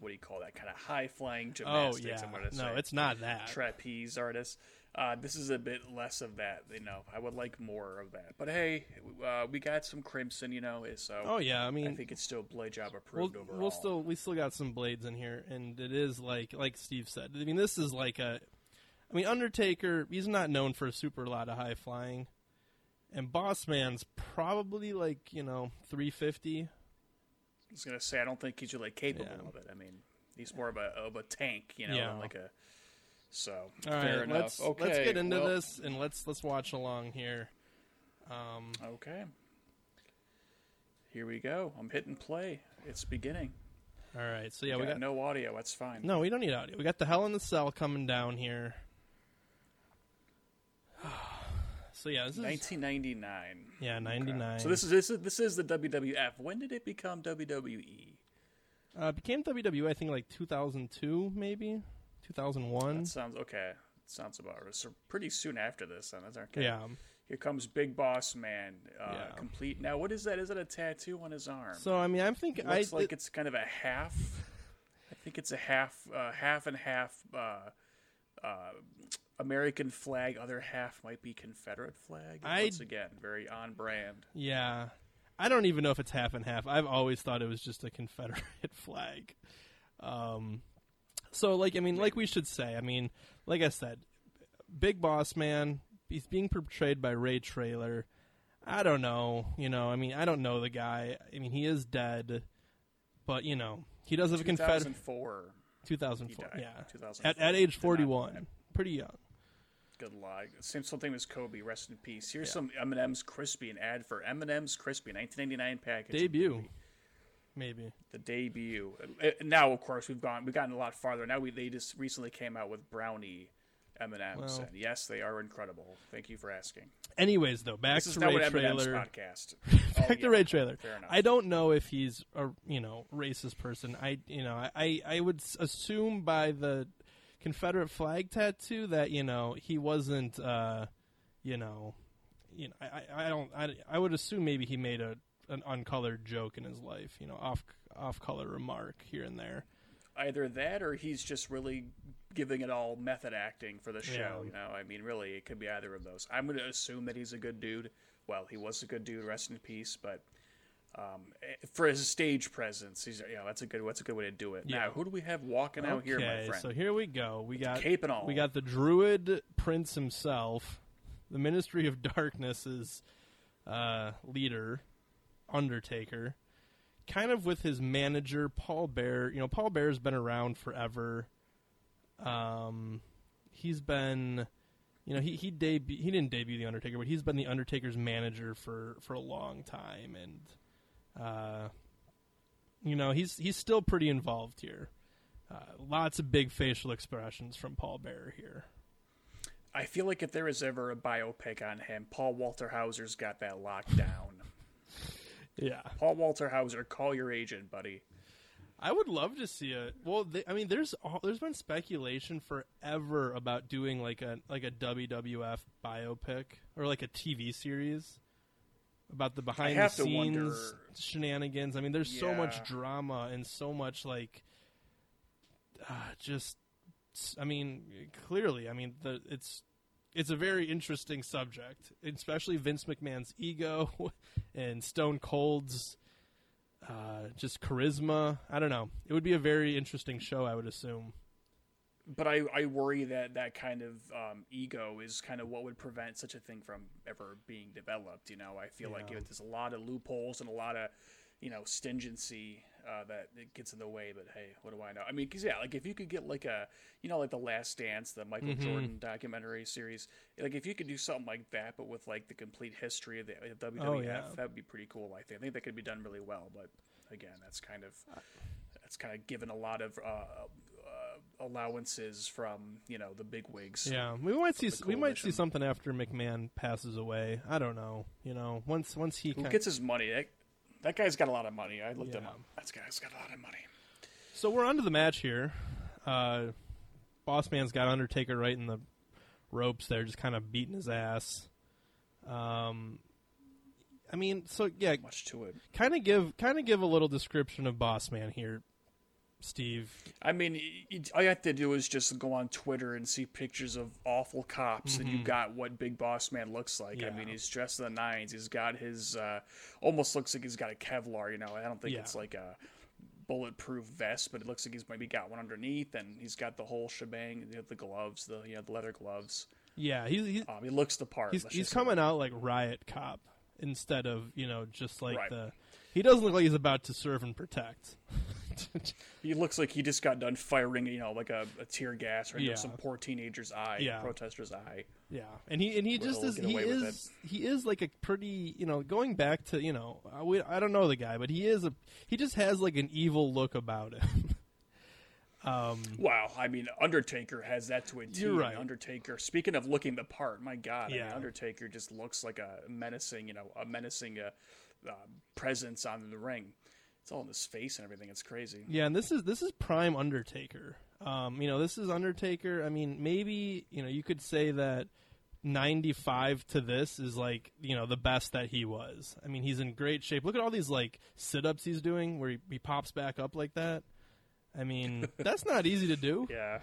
[SPEAKER 5] what do you call that kind of high flying gymnastics?
[SPEAKER 6] oh
[SPEAKER 5] gymnastics?
[SPEAKER 6] yeah.
[SPEAKER 5] I'm gonna
[SPEAKER 6] No,
[SPEAKER 5] say.
[SPEAKER 6] it's not that.
[SPEAKER 5] trapeze artist. Uh, this is a bit less of that. You know, I would like more of that. But hey, uh, we got some crimson. You know, so
[SPEAKER 6] oh yeah, I mean
[SPEAKER 5] I think it's still blade job
[SPEAKER 6] we'll,
[SPEAKER 5] approved overall.
[SPEAKER 6] we'll still we still got some blades in here and it is like like Steve said. I mean this is like a I mean Undertaker, he's not known for a super lot of high flying. And Boss Man's probably like, you know, 350.
[SPEAKER 5] I was gonna say I don't think he's really capable
[SPEAKER 6] Yeah.
[SPEAKER 5] of it. I mean, he's more of a of a tank, you know,
[SPEAKER 6] Yeah.
[SPEAKER 5] like a. So
[SPEAKER 6] All right,
[SPEAKER 5] fair enough.
[SPEAKER 6] let's
[SPEAKER 5] okay,
[SPEAKER 6] let's get into
[SPEAKER 5] well,
[SPEAKER 6] this and let's let's watch along here. Um,
[SPEAKER 5] Okay. Here we go. I'm hitting play. It's beginning.
[SPEAKER 6] all right, so yeah,
[SPEAKER 5] we
[SPEAKER 6] we
[SPEAKER 5] got,
[SPEAKER 6] got
[SPEAKER 5] no audio. That's fine.
[SPEAKER 6] no, we don't need audio. We got the Hell in the Cell coming down here. So yeah, this is
[SPEAKER 5] 1999.
[SPEAKER 6] yeah ninety nine.
[SPEAKER 5] So this is this is this is the WWF. When did it become? WWE?
[SPEAKER 6] uh, became WWE. I think like two thousand two, maybe two thousand one.
[SPEAKER 5] That sounds okay. Sounds about right. So pretty soon after this, then that's okay.
[SPEAKER 6] Yeah.
[SPEAKER 5] Here comes Big Boss Man, uh,
[SPEAKER 6] Yeah.
[SPEAKER 5] complete. Now, what is that? Is it a tattoo on his arm?
[SPEAKER 6] So I mean, I'm thinking
[SPEAKER 5] it looks
[SPEAKER 6] I
[SPEAKER 5] like it's kind of a half. I think it's a half, uh, half and half. Uh, uh, American flag. Other half might be Confederate flag.
[SPEAKER 6] I-
[SPEAKER 5] Once again, very on brand.
[SPEAKER 6] Yeah. I don't even know if it's half and half. I've always thought it was just a Confederate flag. Um, so, like, I mean, like we should say, I mean, like I said, Big Boss Man, he's being portrayed by Ray Traylor. I don't know. You know, I mean, I don't know the guy. I mean, he is dead, but, you know, he does have a Confederate.
[SPEAKER 5] 2004.
[SPEAKER 6] 2004.
[SPEAKER 5] He died.
[SPEAKER 6] Yeah.
[SPEAKER 5] 2004.
[SPEAKER 6] At, at age 41. Pretty young.
[SPEAKER 5] Good luck. Same something as Kobe. Rest in peace. Here's
[SPEAKER 6] Yeah.
[SPEAKER 5] some M&M's crispy. An ad for M&M's crispy. 1999 package.
[SPEAKER 6] Debut. Maybe.
[SPEAKER 5] The debut. Uh, Now, of course, we've gone. We've gotten a lot farther. Now we they just recently came out with brownie M&M's, and yes, they are incredible. Thank you for asking.
[SPEAKER 6] Anyways, though, back
[SPEAKER 5] This is
[SPEAKER 6] to Ray
[SPEAKER 5] M&M's
[SPEAKER 6] Traylor.
[SPEAKER 5] podcast.
[SPEAKER 6] back
[SPEAKER 5] Oh,
[SPEAKER 6] to. Ray Traylor.
[SPEAKER 5] Fair enough.
[SPEAKER 6] I don't know if he's a you know racist person. I you know I I would assume by the Confederate flag tattoo that you know he wasn't uh you know you know I I, I don't I, I would assume maybe he made a an uncolored joke in his life. You know off off color remark here and there.
[SPEAKER 5] Either that, or he's just really giving it all method acting for the show.
[SPEAKER 6] Yeah.
[SPEAKER 5] You know, I mean, really, it could be either of those. I'm going to assume that he's a good dude. Well, he was a good dude. Rest in peace. But um, eh, for his stage presence, he's you know that's a good that's a good way to do it.
[SPEAKER 6] Yeah.
[SPEAKER 5] Now, who do we have walking out here, my friend?
[SPEAKER 6] so here we go. We got
[SPEAKER 5] cape and all.
[SPEAKER 6] We got the Druid Prince himself, the Ministry of Darkness's uh, leader, Undertaker, kind of with his manager Paul Bearer. You know, Paul Bearer's been around forever. Um, he's been, you know, he he debu- he didn't debut the Undertaker, but he's been the Undertaker's manager for for a long time, and uh, you know, he's he's still pretty involved here. Uh, lots of big facial expressions from Paul Bearer here.
[SPEAKER 5] I feel like if there is ever a biopic on him, Paul Walter Hauser's got that locked down.
[SPEAKER 6] Yeah,
[SPEAKER 5] Paul Walter Hauser, call your agent, buddy.
[SPEAKER 6] I would love to see it. Well, they, I mean, there's all, there's been speculation forever about doing like a like a WWF biopic or like a TV series about the behind the scenes shenanigans. I mean, there's so much drama and so much like uh, just. I mean, clearly, I mean, the it's it's a very interesting subject, especially Vince McMahon's ego and Stone Cold's uh, just charisma. I don't know. It would be a very interesting show, I would assume.
[SPEAKER 5] But I, I worry that that kind of um, ego is kind of what would prevent such a thing from ever being developed. You know, I feel like it, there's a lot of loopholes and a lot of, you know, stingency uh, that it gets in the way. But hey, what do I know? I mean, because yeah, like if you could get like a, you know, like the Last Dance, the Michael
[SPEAKER 6] Mhm.
[SPEAKER 5] Jordan documentary series, like if you could do something like that, but with like the complete history of the of WWF,
[SPEAKER 6] Oh, yeah.
[SPEAKER 5] that would be pretty cool. I think I think that could be done really well. But again, that's kind of that's kind of given a lot of uh, uh, allowances from you know the big wigs.
[SPEAKER 6] Yeah, we might see we might see something after McMahon passes away. I don't know. You know, once once he
[SPEAKER 5] Who
[SPEAKER 6] kind
[SPEAKER 5] gets his money? That, that guy's got a lot of money. I looked him up. That guy's got a lot of money.
[SPEAKER 6] So we're on to the match here. Uh, Boss Man's got Undertaker right in the ropes there, just kind of beating his ass. Um, I mean, so yeah,
[SPEAKER 5] Much to it.
[SPEAKER 6] kind of give kind of give a little description of Boss Man here, Steve.
[SPEAKER 5] I mean, all you have to do is just go on Twitter and see pictures of awful cops, and you got what Big Boss Man looks like. I
[SPEAKER 6] Mm-hmm.
[SPEAKER 5] Mean, he's dressed in the nines. He's got his uh, almost looks like he's got a Kevlar. You know, I don't think
[SPEAKER 6] Yeah.
[SPEAKER 5] it's like a bulletproof vest, but it looks like he's maybe got one underneath, and he's got the whole shebang. You know, the gloves, the you know, the leather gloves.
[SPEAKER 6] Yeah, he's he's
[SPEAKER 5] Um, he looks the part.
[SPEAKER 6] he's, he's
[SPEAKER 5] say
[SPEAKER 6] coming out like riot cop instead of you know just like
[SPEAKER 5] Right.
[SPEAKER 6] the. He doesn't look like he's about to serve and protect.
[SPEAKER 5] He looks like he just got done firing, you know, like a, a tear gas or
[SPEAKER 6] Yeah.
[SPEAKER 5] some poor teenager's eye,
[SPEAKER 6] Yeah.
[SPEAKER 5] protester's eye.
[SPEAKER 6] Yeah, and he and he just is he is he is like a pretty you know going back to you know I, we, I don't know the guy but he is a he just has like an evil look about him. um,
[SPEAKER 5] Wow, I mean, Undertaker has that to a T.
[SPEAKER 6] Right.
[SPEAKER 5] Undertaker. Speaking of looking the part, my God, I
[SPEAKER 6] Yeah.
[SPEAKER 5] mean, Undertaker just looks like a menacing, you know, a menacing uh, uh, presence on the ring. It's all in his face and everything. It's crazy.
[SPEAKER 6] yeah, and this is this is prime Undertaker. Um, you know this is Undertaker. I mean maybe you know you could say that. 95 to this is like you know the best that he was i mean he's in great shape look at all these like sit-ups he's doing where he, he pops back up like that i mean that's not easy to do
[SPEAKER 5] Yeah.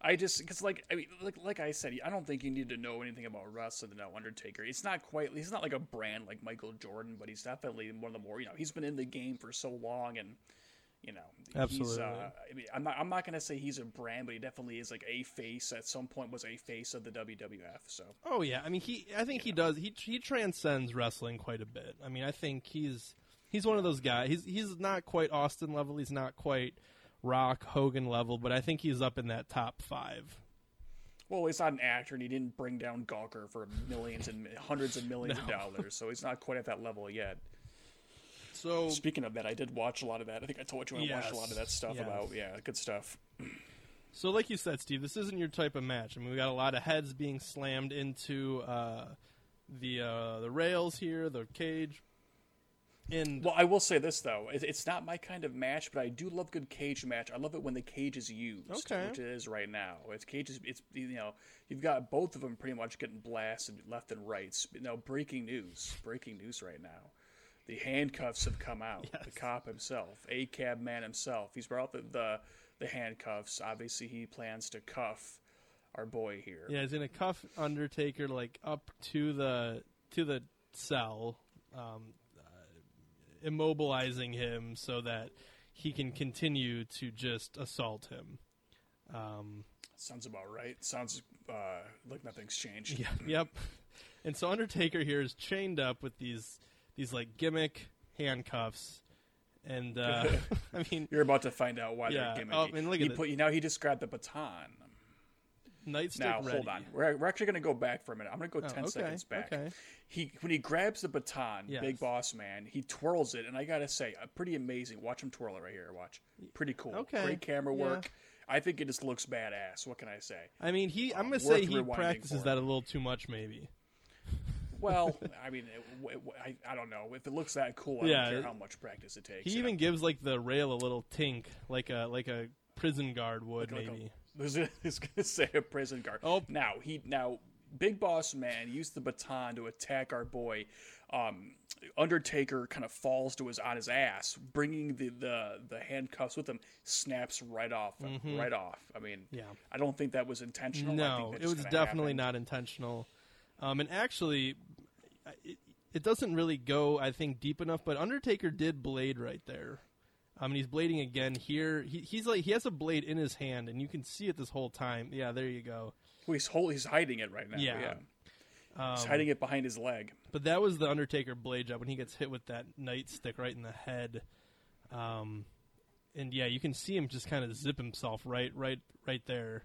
[SPEAKER 5] I just because like I mean like like I said I don't think you need to know anything about wrestling to know Undertaker. It's not quite he's not like a brand like Michael Jordan, but he's definitely one of the more you know he's been in the game for so long and you know He's,
[SPEAKER 6] Absolutely.
[SPEAKER 5] uh, I mean I'm not I'm not gonna say he's a brand, but he definitely is like a face. At some point was a face of the WWF. So
[SPEAKER 6] Oh yeah, I mean he. I think he does. He he transcends wrestling quite a bit. I mean, I think he's he's one of those guys. He's he's not quite Austin level. He's not quite Rock Hogan level, but I think he's up in that top five.
[SPEAKER 5] well he's not an actor and he didn't bring down Gawker for millions and hundreds of millions of dollars, so he's not quite at that level yet.
[SPEAKER 6] So
[SPEAKER 5] Speaking of that, I did watch a lot of that. I think I told you I watched a lot of that stuff
[SPEAKER 6] yes.
[SPEAKER 5] about yeah, good stuff.
[SPEAKER 6] so like you said, Steve, this isn't your type of match. I mean, we got a lot of heads being slammed into uh, the uh, the rails here, the cage, and
[SPEAKER 5] Well, I will say this though, it, it's not my kind of match, but I do love good cage match. I love it when the cage is used,
[SPEAKER 6] Okay.
[SPEAKER 5] which it is right now. It's cage is it's you know you've got both of them pretty much getting blasted left and right. You No breaking news, breaking news right now. The handcuffs have come out. The cop himself, a cab man himself, he's brought the, the the handcuffs. Obviously, he plans to cuff our boy here.
[SPEAKER 6] yeah, he's gonna cuff Undertaker like up to the to the cell, um, immobilizing him so that he can continue to just assault him. Um,
[SPEAKER 5] Sounds about right. Sounds uh, like nothing's changed.
[SPEAKER 6] Yeah. yep. And so Undertaker here is chained up with these these like gimmick handcuffs, and uh, I mean
[SPEAKER 5] You're about to find out why
[SPEAKER 6] Yeah.
[SPEAKER 5] they're gimmicky.
[SPEAKER 6] Oh, and look at
[SPEAKER 5] he put, now he described the baton.
[SPEAKER 6] Nightstick
[SPEAKER 5] Now
[SPEAKER 6] ready.
[SPEAKER 5] hold on. We're, we're actually going to go back for a minute. I'm going to go
[SPEAKER 6] Oh,
[SPEAKER 5] 10
[SPEAKER 6] okay,
[SPEAKER 5] seconds back.
[SPEAKER 6] okay.
[SPEAKER 5] He when he grabs the baton,
[SPEAKER 6] Yes.
[SPEAKER 5] Big Boss Man, he twirls it, and I got to say, uh, pretty amazing. Watch him twirl it right here. Watch, pretty cool.
[SPEAKER 6] Okay,
[SPEAKER 5] Great camera
[SPEAKER 6] yeah.
[SPEAKER 5] work. I think it just looks badass. What can I say?
[SPEAKER 6] I mean, he. I'm gonna say he practices that a little too much, maybe.
[SPEAKER 5] Well, I mean, it, w- I, I don't know if it looks that cool. I
[SPEAKER 6] Yeah,
[SPEAKER 5] don't care
[SPEAKER 6] it-
[SPEAKER 5] how much practice it takes.
[SPEAKER 6] He even gives like the rail a little tink, like a like a prison guard would
[SPEAKER 5] Like a-
[SPEAKER 6] maybe.
[SPEAKER 5] I was going to say a prison guard.
[SPEAKER 6] Oh.
[SPEAKER 5] now he now Big Boss Man used the baton to attack our boy. Um, Undertaker kind of falls to his on his ass, bringing the, the, the handcuffs with him. Snaps right off, right off. I mean,
[SPEAKER 6] Yeah.
[SPEAKER 5] I don't think that was intentional. I think
[SPEAKER 6] No, it was definitely
[SPEAKER 5] happened.
[SPEAKER 6] not intentional. Um, and actually, it, it doesn't really go, I think, deep enough. But Undertaker did blade right there. I mean, he's blading again here. He, he's like he has a blade in his hand, and you can see it this whole time. Yeah, there you go.
[SPEAKER 5] Well, he's hol- he's hiding it right now.
[SPEAKER 6] Yeah.
[SPEAKER 5] Yeah,
[SPEAKER 6] Um,
[SPEAKER 5] he's hiding it behind his leg.
[SPEAKER 6] But that was the Undertaker blade job when he gets hit with that nightstick right in the head. Um, and yeah, you can see him just kind of zip himself right, right, right there.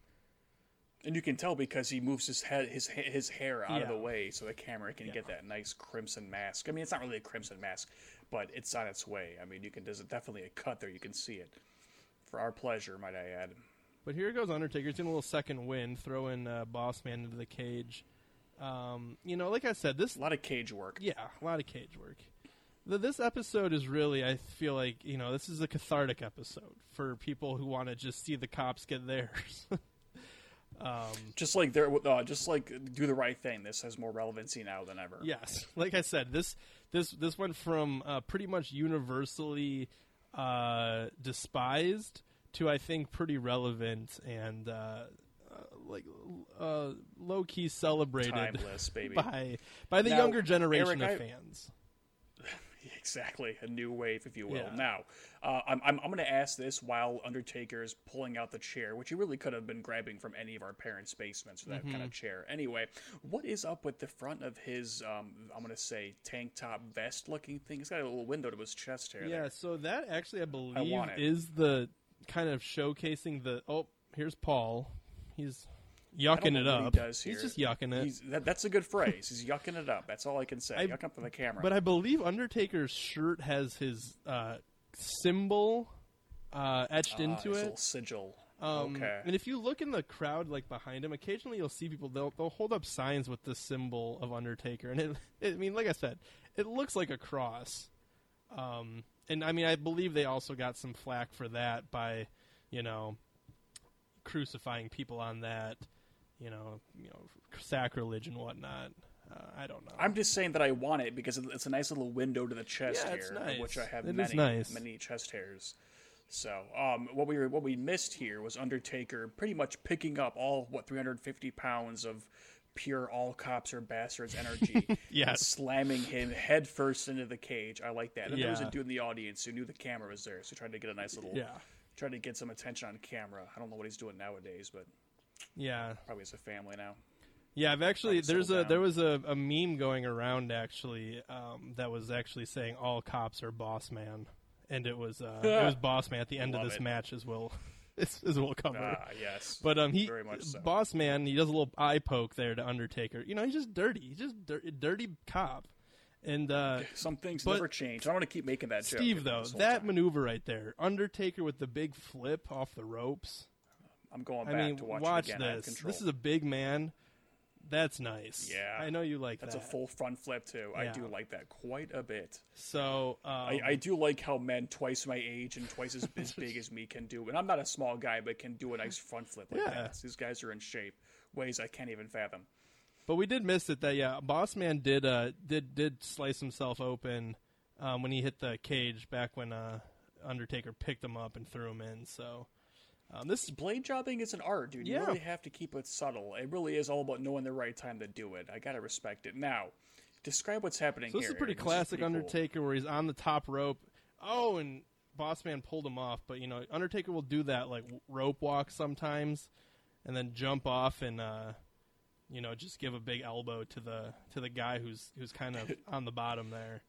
[SPEAKER 5] And you can tell because he moves his head, his his hair out of the way, so the camera can get that nice crimson mask. I mean, it's not really a crimson mask, but it's on its way. I mean, you can there's definitely a cut there. You can see it. For our pleasure, might I add.
[SPEAKER 6] But here goes Undertaker. He's in a little second wind, throwing uh, Boss Man into the cage. Um, you know, like I said, this
[SPEAKER 5] A lot of cage work.
[SPEAKER 6] yeah, a lot of cage work. The, this episode is really, I feel like, you know, this is a cathartic episode for people who want to just see the cops get theirs. um,
[SPEAKER 5] Just like there, uh, just like do the right thing. This has more relevancy now than ever.
[SPEAKER 6] Yes, like I said, this this this went from uh, pretty much universally uh, despised to I think pretty relevant and uh, uh, like uh, low key celebrated
[SPEAKER 5] Timeless,
[SPEAKER 6] by by the
[SPEAKER 5] Now,
[SPEAKER 6] younger generation
[SPEAKER 5] Eric,
[SPEAKER 6] of
[SPEAKER 5] I-
[SPEAKER 6] fans.
[SPEAKER 5] Exactly, a new wave, if you will.
[SPEAKER 6] Yeah.
[SPEAKER 5] Now, uh, I'm, I'm, I'm going to ask this while Undertaker is pulling out the chair, which he really could have been grabbing from any of our parents' basements, for that kind
[SPEAKER 6] Mm-hmm.
[SPEAKER 5] of chair. Anyway, what is up with the front of his, um, I'm going to say, tank top vest looking thing? He's got a little window to his chest hair.
[SPEAKER 6] Yeah,
[SPEAKER 5] there.
[SPEAKER 6] so that actually I believe
[SPEAKER 5] it.
[SPEAKER 6] is the kind of showcasing the. Oh, here's Paul. He's
[SPEAKER 5] I
[SPEAKER 6] yucking it up.
[SPEAKER 5] He does here.
[SPEAKER 6] He's just yucking it.
[SPEAKER 5] He's, that, that's a good phrase. He's yucking it up. That's all I can say.
[SPEAKER 6] I-
[SPEAKER 5] yucking up for the camera.
[SPEAKER 6] But I believe Undertaker's shirt has his uh, symbol uh, etched
[SPEAKER 5] Ah,
[SPEAKER 6] into
[SPEAKER 5] his
[SPEAKER 6] it.
[SPEAKER 5] little sigil.
[SPEAKER 6] Um,
[SPEAKER 5] okay.
[SPEAKER 6] And if you look in the crowd, like behind him, occasionally you'll see people. They'll they'll hold up signs with the symbol of Undertaker, and it, it I mean, like I said, it looks like a cross. Um, and I mean, I believe they also got some flack for that by, you know, crucifying people on that, you know, you know, sacrilege and whatnot. Uh, I don't know.
[SPEAKER 5] I'm just saying that I want it because it's a nice little window to the chest
[SPEAKER 6] Yeah,
[SPEAKER 5] hair,
[SPEAKER 6] nice.
[SPEAKER 5] which I have
[SPEAKER 6] It
[SPEAKER 5] many,
[SPEAKER 6] nice.
[SPEAKER 5] many chest hairs. So, um, what we were, what we missed here was Undertaker pretty much picking up all what 350 pounds of pure all cops are bastards energy,
[SPEAKER 6] Yes.
[SPEAKER 5] slamming him headfirst into the cage. I like that. And there was a dude in the audience who knew the camera was there, so he tried to get a nice little,
[SPEAKER 6] yeah,
[SPEAKER 5] tried to get some attention on camera. I don't know what he's doing nowadays, but
[SPEAKER 6] yeah.
[SPEAKER 5] probably as a family now.
[SPEAKER 6] Yeah, I've actually there's a
[SPEAKER 5] settled
[SPEAKER 6] there was a, a meme going around actually um, that was actually saying all cops are boss man, and it was uh, it was boss man at the end of this
[SPEAKER 5] it.
[SPEAKER 6] match as well. as, as we'll cover.
[SPEAKER 5] Ah, yes.
[SPEAKER 6] but um, he
[SPEAKER 5] very much so.
[SPEAKER 6] boss man he does a little eye poke there to Undertaker. You know he's just dirty. He's just dir- dirty cop. And uh,
[SPEAKER 5] Some things never change. I want to keep making that joke.
[SPEAKER 6] Steve though that
[SPEAKER 5] time.
[SPEAKER 6] maneuver right there, Undertaker with the big flip off the ropes.
[SPEAKER 5] I'm going
[SPEAKER 6] I
[SPEAKER 5] back
[SPEAKER 6] mean,
[SPEAKER 5] to watch,
[SPEAKER 6] watch
[SPEAKER 5] it again.
[SPEAKER 6] This.
[SPEAKER 5] control.
[SPEAKER 6] This is a big man That's nice.
[SPEAKER 5] Yeah.
[SPEAKER 6] I know you like that.
[SPEAKER 5] That's
[SPEAKER 6] that.
[SPEAKER 5] a full front flip too. I
[SPEAKER 6] Yeah.
[SPEAKER 5] do like that quite a bit.
[SPEAKER 6] So um,
[SPEAKER 5] I, I do like how men twice my age and twice as, as big as me can do, and I'm not a small guy, but can do a nice front flip like
[SPEAKER 6] Yeah.
[SPEAKER 5] that. These guys are in shape, ways I can't even fathom.
[SPEAKER 6] But we did miss it that yeah, Boss Man did uh did did slice himself open um, when he hit the cage back when uh, Undertaker picked him up and threw him in. So um, this
[SPEAKER 5] Blade jobbing is an art, dude. You
[SPEAKER 6] Yeah.
[SPEAKER 5] really have to keep it subtle. It really is all about knowing the right time to do it. I gotta respect it. Now, describe what's happening
[SPEAKER 6] so this
[SPEAKER 5] here.
[SPEAKER 6] is pretty.
[SPEAKER 5] This
[SPEAKER 6] classic
[SPEAKER 5] pretty cool.
[SPEAKER 6] Undertaker where he's on the top rope. Oh, and Boss Man pulled him off, but you know Undertaker will do that like rope walk sometimes, and then jump off and uh, you know just give a big elbow to the to the guy who's who's kind of on the bottom there.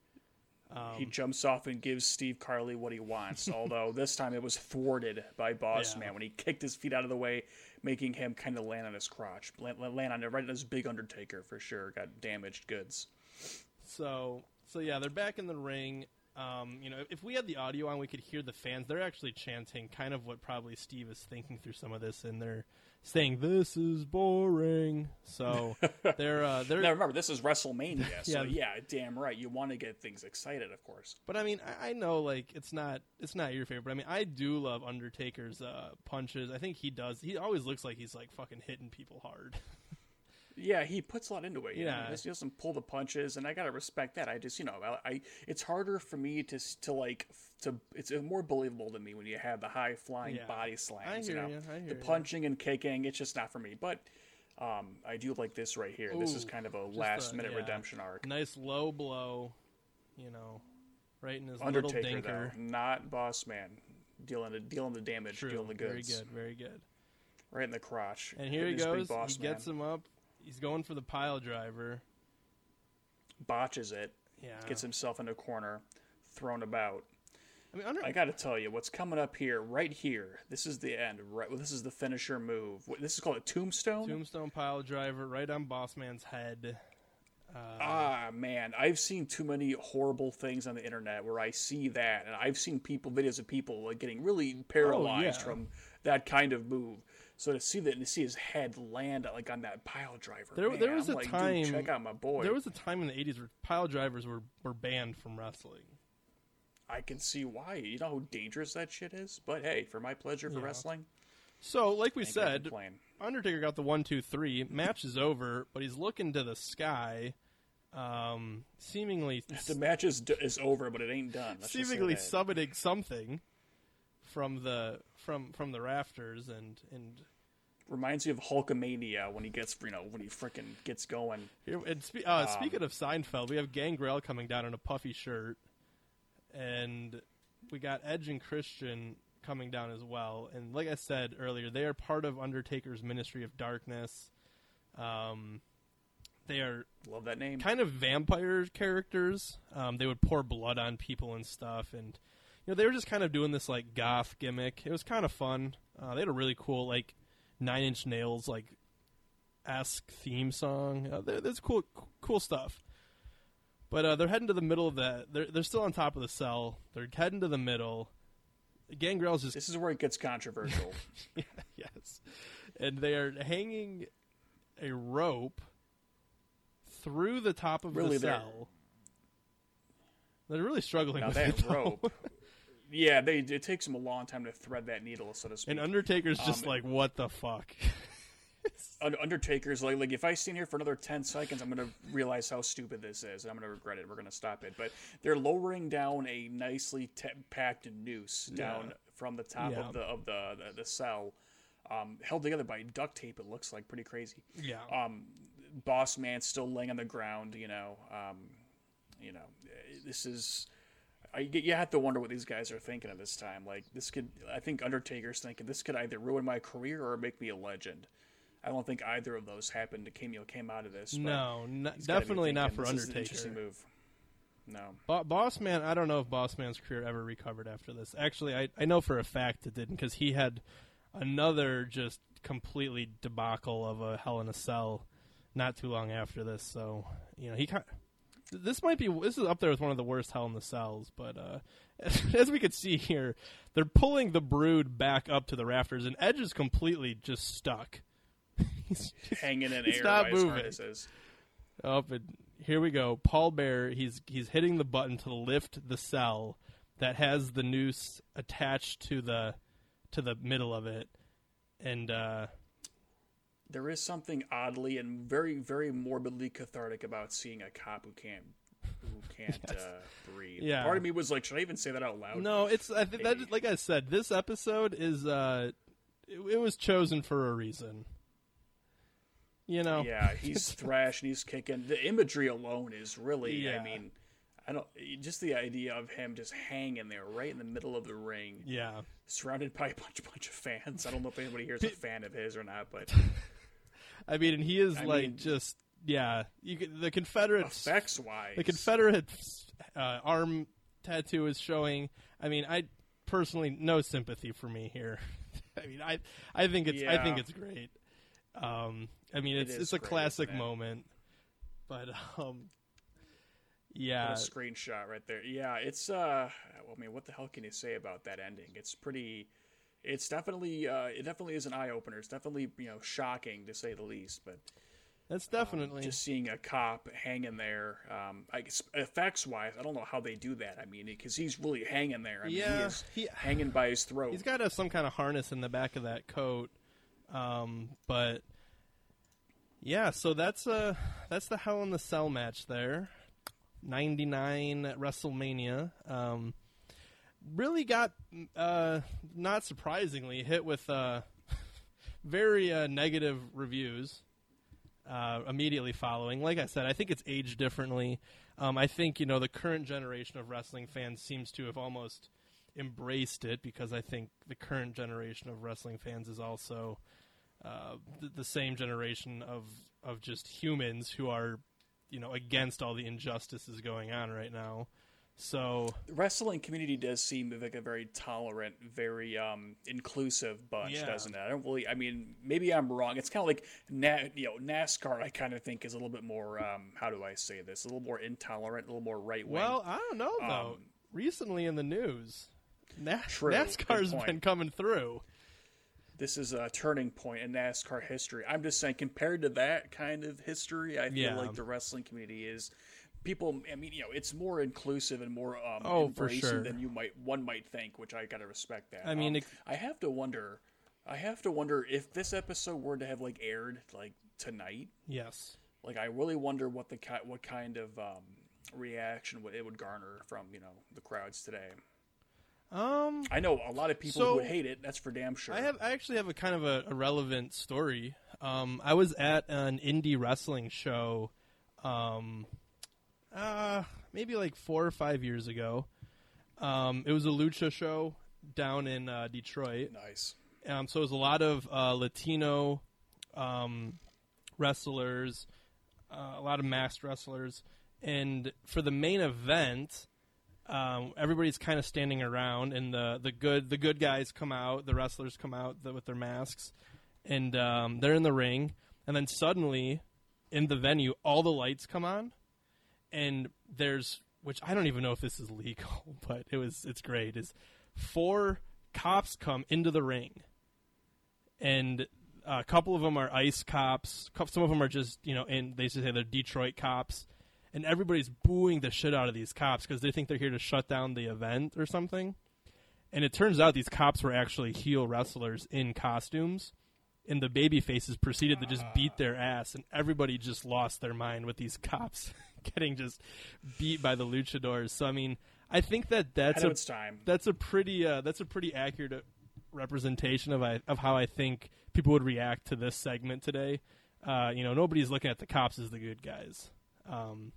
[SPEAKER 6] Um,
[SPEAKER 5] He jumps off and gives Steve Carley what he wants, although this time it was thwarted by Boss
[SPEAKER 6] Yeah.
[SPEAKER 5] Man when he kicked his feet out of the way, making him kind of land on his crotch. Land, land on it right on his big Undertaker for sure. Got damaged goods.
[SPEAKER 6] So so yeah, they're back in the ring. Um, you know, if we had the audio on, we could hear the fans. They're actually chanting kind of what probably Steve is thinking through some of this, and they're saying, "This is boring." So they're uh, they're.
[SPEAKER 5] Now remember, this is WrestleMania, so
[SPEAKER 6] Yeah.
[SPEAKER 5] yeah, damn right. You want to get things excited, of course.
[SPEAKER 6] But I mean, I, I know like it's not it's not your favorite. But I mean, I do love Undertaker's uh, punches. I think he does. He always looks like he's like fucking hitting people hard.
[SPEAKER 5] Yeah, he puts a lot into it. you know,
[SPEAKER 6] Yeah.
[SPEAKER 5] he doesn't- pull the punches, and I gotta respect that. I just, you know, I, I it's harder for me to to like to. It's more believable to me when you have the high flying
[SPEAKER 6] Yeah.
[SPEAKER 5] body
[SPEAKER 6] I
[SPEAKER 5] slams.
[SPEAKER 6] hear
[SPEAKER 5] you know,
[SPEAKER 6] hear
[SPEAKER 5] the punching and kicking. It's just not for me. But um, I do like this right here. this is kind of a last
[SPEAKER 6] a-
[SPEAKER 5] minute
[SPEAKER 6] yeah.
[SPEAKER 5] redemption arc.
[SPEAKER 6] nice low blow, you know, right in his
[SPEAKER 5] Undertaker
[SPEAKER 6] little
[SPEAKER 5] though, not Boss Man, dealing the dealing the damage,
[SPEAKER 6] True,
[SPEAKER 5] dealing the goods.
[SPEAKER 6] very good, very good.
[SPEAKER 5] right in the crotch.
[SPEAKER 6] And here he
[SPEAKER 5] Hitting his big
[SPEAKER 6] goes. He gets
[SPEAKER 5] man,
[SPEAKER 6] him up. He's going for the pile driver.
[SPEAKER 5] botches it,
[SPEAKER 6] Yeah.
[SPEAKER 5] gets himself in a corner, thrown about.
[SPEAKER 6] I mean, under,
[SPEAKER 5] I got to tell you, what's coming up here, right here. This is the end. Right, well, this is the finisher move. What- This is called a tombstone.
[SPEAKER 6] tombstone pile driver right on Boss Man's head. Uh,
[SPEAKER 5] ah, man, I've seen too many horrible things on the internet where I see that, and I've seen people, videos of people like getting really paralyzed
[SPEAKER 6] yeah.
[SPEAKER 5] from that kind of move. So to see that to see his head land like on that pile driver,
[SPEAKER 6] There-
[SPEAKER 5] man,
[SPEAKER 6] there was
[SPEAKER 5] I'm
[SPEAKER 6] a
[SPEAKER 5] like,
[SPEAKER 6] time-
[SPEAKER 5] check out my boy.
[SPEAKER 6] There was a time in the '80s where pile drivers were, were banned from wrestling.
[SPEAKER 5] I can see why. You know how dangerous that shit is. But hey, for my pleasure for
[SPEAKER 6] Yeah.
[SPEAKER 5] wrestling,
[SPEAKER 6] So, like we said. Undertaker got the one, two, three. Match is over, but he's looking to the sky, um, seemingly
[SPEAKER 5] the match is is over, but it ain't done. Let's
[SPEAKER 6] seemingly summoning something from the from from the rafters, and and
[SPEAKER 5] reminds me of Hulkamania when he gets you know when he freaking gets going.
[SPEAKER 6] And spe-
[SPEAKER 5] Um,
[SPEAKER 6] uh, speaking of Seinfeld, we have Gangrel coming down in a puffy shirt, and we got Edge and Christian coming down as well. And like I said earlier, they are part of Undertaker's Ministry of Darkness. Um, they are
[SPEAKER 5] Love that name.
[SPEAKER 6] kind of vampire characters. Um, they would pour blood on people and stuff, and you know they were just kind of doing this like goth gimmick. It was kind of fun. Uh, they had a really cool like Nine Inch Nails like esque theme song. Uh, there's cool cool stuff. But uh, they're heading to the middle of that. They're they're still on top of the cell. They're heading to the middle. Gangrel's just
[SPEAKER 5] This is where it gets controversial.
[SPEAKER 6] yes, and they are hanging a rope through the top of
[SPEAKER 5] Really,
[SPEAKER 6] the
[SPEAKER 5] they're-
[SPEAKER 6] cell. They're really struggling
[SPEAKER 5] now
[SPEAKER 6] with
[SPEAKER 5] that rope. Yeah, they it takes them a long time to thread that needle, so to speak.
[SPEAKER 6] and Undertaker's just
[SPEAKER 5] Um,
[SPEAKER 6] like, "What the fuck?"
[SPEAKER 5] Undertaker's like, like if I stand here for another ten seconds, I'm gonna realize how stupid this is, and I'm gonna regret it. We're gonna stop it. But they're lowering down a nicely te- packed noose down
[SPEAKER 6] Yeah.
[SPEAKER 5] from the top
[SPEAKER 6] Yeah.
[SPEAKER 5] of the of the the, the cell, um, held together by duct tape. It looks like pretty crazy.
[SPEAKER 6] yeah,
[SPEAKER 5] um, boss man still laying on the ground. You know, um, you know, this is. I, you have to wonder what these guys are thinking at this time. Like this could, I think Undertaker's thinking this could either ruin my career or make me a legend. I don't think either of those happened to came, you know, came out of this.
[SPEAKER 6] no, definitely not for
[SPEAKER 5] this is an interesting
[SPEAKER 6] Undertaker.
[SPEAKER 5] move. No,
[SPEAKER 6] Bo- Boss Man, I don't know if Boss Man's career ever recovered after this. Actually, I I know for a fact it didn't because he had another just completely debacle of a Hell in a Cell not too long after this. So you know he kind. This might be this is up there with one of the worst Hell in the Cells, but uh, as we could see here, they're pulling the Brood back up to the rafters, and Edge is completely just stuck. he's just,
[SPEAKER 5] hanging in
[SPEAKER 6] He's
[SPEAKER 5] air
[SPEAKER 6] not
[SPEAKER 5] by
[SPEAKER 6] moving.
[SPEAKER 5] harnesses.
[SPEAKER 6] up and here we go. Paul Bearer, he's he's hitting the button to lift the cell that has the noose attached to the to the middle of it, and uh,
[SPEAKER 5] There is something oddly and very, very morbidly cathartic about seeing a cop who can't who can't uh, breathe.
[SPEAKER 6] Yeah.
[SPEAKER 5] Part of me was like, should I even say that out loud?
[SPEAKER 6] no, it's I think that like I said, this episode is uh, it, it was chosen for a reason. You know,
[SPEAKER 5] Yeah, he's thrashing, he's kicking. The imagery alone is really,
[SPEAKER 6] Yeah.
[SPEAKER 5] I mean, I don't just the idea of him just hanging there right in the middle of the ring,
[SPEAKER 6] yeah.
[SPEAKER 5] surrounded by a bunch, bunch of fans. I don't know if anybody here is a fan of his or not, but
[SPEAKER 6] I mean, and he is
[SPEAKER 5] I
[SPEAKER 6] like
[SPEAKER 5] mean-
[SPEAKER 6] just yeah. You the Confederates
[SPEAKER 5] effects wise,
[SPEAKER 6] the Confederate uh, arm tattoo is showing. I mean, I personally no sympathy for me here. I mean, I I think it's I think it's great. Um, I mean, it's
[SPEAKER 5] is
[SPEAKER 6] it's a
[SPEAKER 5] great,
[SPEAKER 6] classic moment, but um,
[SPEAKER 5] What
[SPEAKER 6] yeah,
[SPEAKER 5] a screenshot right there. Yeah, it's uh I mean, what the hell can you say about that ending? It's pretty it's definitely uh it definitely is an eye opener. It's definitely, you know, shocking to say the least, but
[SPEAKER 6] that's definitely
[SPEAKER 5] just seeing a cop hanging there um I guess effects wise, I don't know how they do that. I mean, cuz he's really hanging there. I mean, he
[SPEAKER 6] Yeah,
[SPEAKER 5] is
[SPEAKER 6] he-
[SPEAKER 5] hanging by his throat.
[SPEAKER 6] He's got have some kind of harness in the back of that coat. Um, but yeah, so that's uh that's the Hell in the Cell match there. 99 at WrestleMania. Um, really got uh not surprisingly hit with uh very uh, negative reviews uh, immediately following. Like I said, I think it's aged differently. Um, I think you know the current generation of wrestling fans seems to have almost embraced it because I think the current generation of wrestling fans is also uh, the, the same generation of of just humans who are you know against all the injustices going on right now. So
[SPEAKER 5] the wrestling community does seem like a very tolerant, very um, inclusive bunch,
[SPEAKER 6] Yeah.
[SPEAKER 5] doesn't it? I don't really. I mean, maybe I'm wrong. It's kind of like Na- you know NASCAR. I kind of think is a little bit more. Um, how do I say this? A little more intolerant, a little more right wing.
[SPEAKER 6] well, I don't know though.
[SPEAKER 5] Um,
[SPEAKER 6] Recently in the news, Na-
[SPEAKER 5] True,
[SPEAKER 6] NASCAR's been coming through.
[SPEAKER 5] this is a turning point in NASCAR history. I'm just saying, compared to that kind of history, I feel
[SPEAKER 6] Yeah.
[SPEAKER 5] like the wrestling community is. People, I mean, you know, it's more inclusive and more um,
[SPEAKER 6] Oh,
[SPEAKER 5] embracing
[SPEAKER 6] sure.
[SPEAKER 5] than you might one might think, which I gotta respect that.
[SPEAKER 6] I mean,
[SPEAKER 5] Um,
[SPEAKER 6] it-
[SPEAKER 5] I have to wonder. I have to wonder if this episode were to have like aired like tonight.
[SPEAKER 6] Yes.
[SPEAKER 5] Like, I really wonder what the ki- what kind of um, reaction would it would garner from you know the crowds today.
[SPEAKER 6] Um,
[SPEAKER 5] I know a lot of people
[SPEAKER 6] So-
[SPEAKER 5] who would hate it. That's for damn sure.
[SPEAKER 6] I have I actually have a kind of a, a relevant story. Um, I was at an indie wrestling show, um, uh, maybe like four or five years ago. Um, it was a lucha show down in uh, Detroit.
[SPEAKER 5] nice.
[SPEAKER 6] Um, so it was a lot of uh, Latino um, wrestlers, uh, a lot of masked wrestlers, and for the main event, um, everybody's kind of standing around, and the the good the good guys come out, the wrestlers come out the, with their masks, and um, they're in the ring, and then suddenly, in the venue, all the lights come on, and there's which I don't even know if this is legal, but it was it's great. Is four cops come into the ring, and uh, a couple of them are ice cops. Some of them are just you know, and they say they're Detroit cops, and everybody's booing the shit out of these cops because they think they're here to shut down the event or something. And it turns out these cops were actually heel wrestlers in costumes, and the baby faces proceeded to just beat their ass, and everybody just lost their mind with these cops getting just beat by the luchadors. So I mean, I think that that's a
[SPEAKER 5] time.
[SPEAKER 6] that's a pretty uh, that's a pretty accurate representation of I, of how I think people would react to this segment today. Uh, you know, nobody's looking at the cops as the good guys. Um,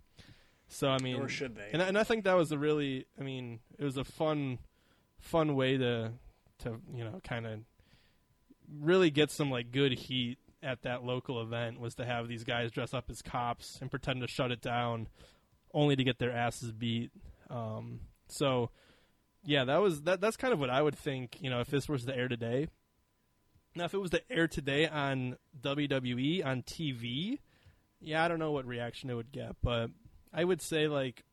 [SPEAKER 6] so I mean,
[SPEAKER 5] Nor should they.
[SPEAKER 6] And, and I think that was a really, I mean, it was a fun, fun way to to you know kind of really get some like good heat at that local event was to have these guys dress up as cops and pretend to shut it down, only to get their asses beat. Um, so, yeah, that was that. That's kind of what I would think. You know, if this was to air today. Now, if it was to air today on WWE on TV, yeah, I don't know what reaction it would get, but I would say like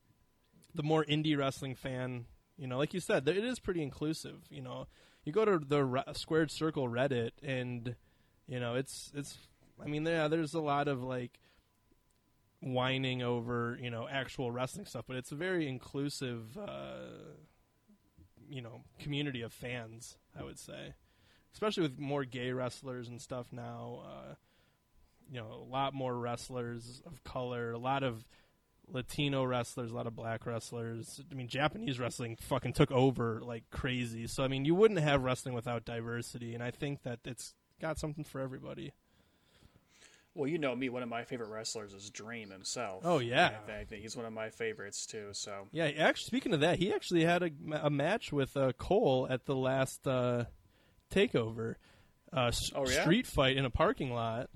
[SPEAKER 6] the more indie wrestling fan, you know, like you said, it is pretty inclusive. You know, you go to the Re- Squared Circle Reddit, and you know, it's it's I mean, yeah, there's a lot of like whining over you know actual wrestling stuff, but it's a very inclusive, uh, you know, community of fans. I would say, especially with more gay wrestlers and stuff now. Uh, you know, a lot more wrestlers of color, a lot of Latino wrestlers, a lot of black wrestlers. I mean, Japanese wrestling fucking took over like crazy. So I mean, you wouldn't have wrestling without diversity, and I think that it's got something for everybody.
[SPEAKER 5] Well, you know me. One of my favorite wrestlers is Dream himself.
[SPEAKER 6] Oh, yeah.
[SPEAKER 5] I think he's one of my favorites too. So
[SPEAKER 6] Yeah, actually, speaking of that, he actually had a, a match with uh, Cole at the last uh, takeover. Uh, s-
[SPEAKER 5] Oh, yeah?
[SPEAKER 6] Street fight in a parking lot.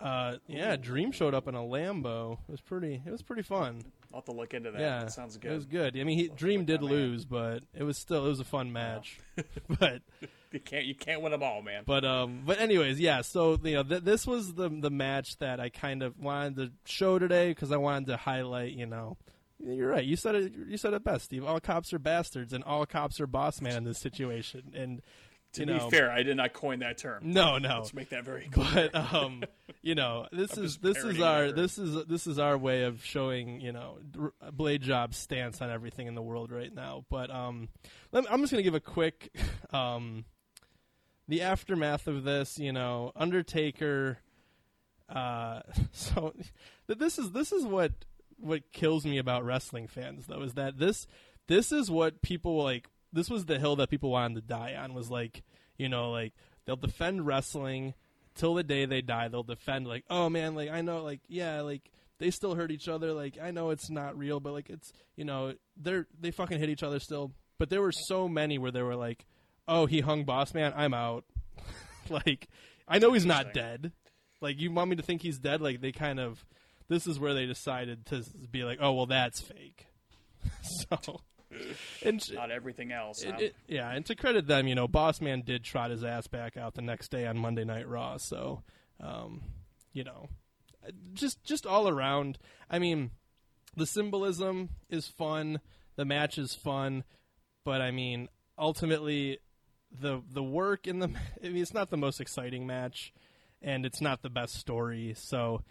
[SPEAKER 6] Uh, yeah, Dream showed up in a Lambo. It was pretty. It was pretty fun.
[SPEAKER 5] I'll have to look into that.
[SPEAKER 6] yeah,
[SPEAKER 5] that sounds good.
[SPEAKER 6] It was good. I mean, he, Dream did lose, but it was still it was a fun match. but
[SPEAKER 5] You can't you can't win them all, man.
[SPEAKER 6] but um but anyways, yeah. So you know th- this was the the match that I kind of wanted to show today because I wanted to highlight. You know, you're right. You said it. You said it best, Steve. All cops are bastards, and all cops are boss man in this situation. And
[SPEAKER 5] to
[SPEAKER 6] you
[SPEAKER 5] be
[SPEAKER 6] know,
[SPEAKER 5] fair, I did not coin that term.
[SPEAKER 6] no, no.
[SPEAKER 5] Let's make that very clear.
[SPEAKER 6] But um, you know, this is this is our
[SPEAKER 5] her.
[SPEAKER 6] this is this is our way of showing you know Blade Job's stance on everything in the world right now. But um, let me, I'm just gonna give a quick um, the aftermath of this. You know, Undertaker. Uh, so th- this is this is what what kills me about wrestling fans though is that this this is what people like this was the hill that people wanted to die on was like you know like they'll defend wrestling till the day they die. They'll defend like oh man like i know like yeah like they still hurt each other. Like i know it's not real but like it's you know they're they fucking hit each other still. But there were so many where they were like oh he hung boss man i'm out. Like i know he's not dead. Like you want me to think he's dead? Like they kind of this is where they decided to be like oh well that's fake. So and
[SPEAKER 5] not everything else.
[SPEAKER 6] it- it- yeah, and to credit them, you know, Boss Man did trot his ass back out the next day on Monday Night Raw. So, um, you know, just just all around. I mean, the symbolism is fun. The match is fun, but I mean, ultimately, the the work in the I mean, it's not the most exciting match, and it's not the best story. So,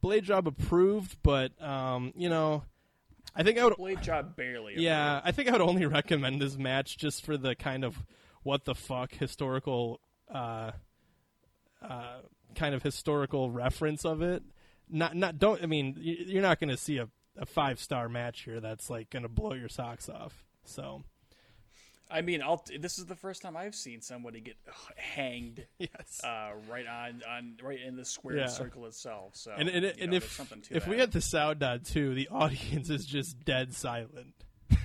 [SPEAKER 6] Blade Job approved, but um, you know, I think I would
[SPEAKER 5] Blade job barely.
[SPEAKER 6] yeah, I think I would only recommend this match just for the kind of what the fuck historical, uh, uh, kind of historical reference of it. Not, not don't. I mean, you're not going to see a, a five star match here that's like going to blow your socks off. So
[SPEAKER 5] I mean, I'll. This is the first time I've seen somebody get hanged
[SPEAKER 6] yes,
[SPEAKER 5] uh, right on, on right in the square
[SPEAKER 6] Yeah.
[SPEAKER 5] circle itself. So
[SPEAKER 6] and and, and
[SPEAKER 5] know,
[SPEAKER 6] if if
[SPEAKER 5] that.
[SPEAKER 6] we had the sound on too, the audience is just dead silent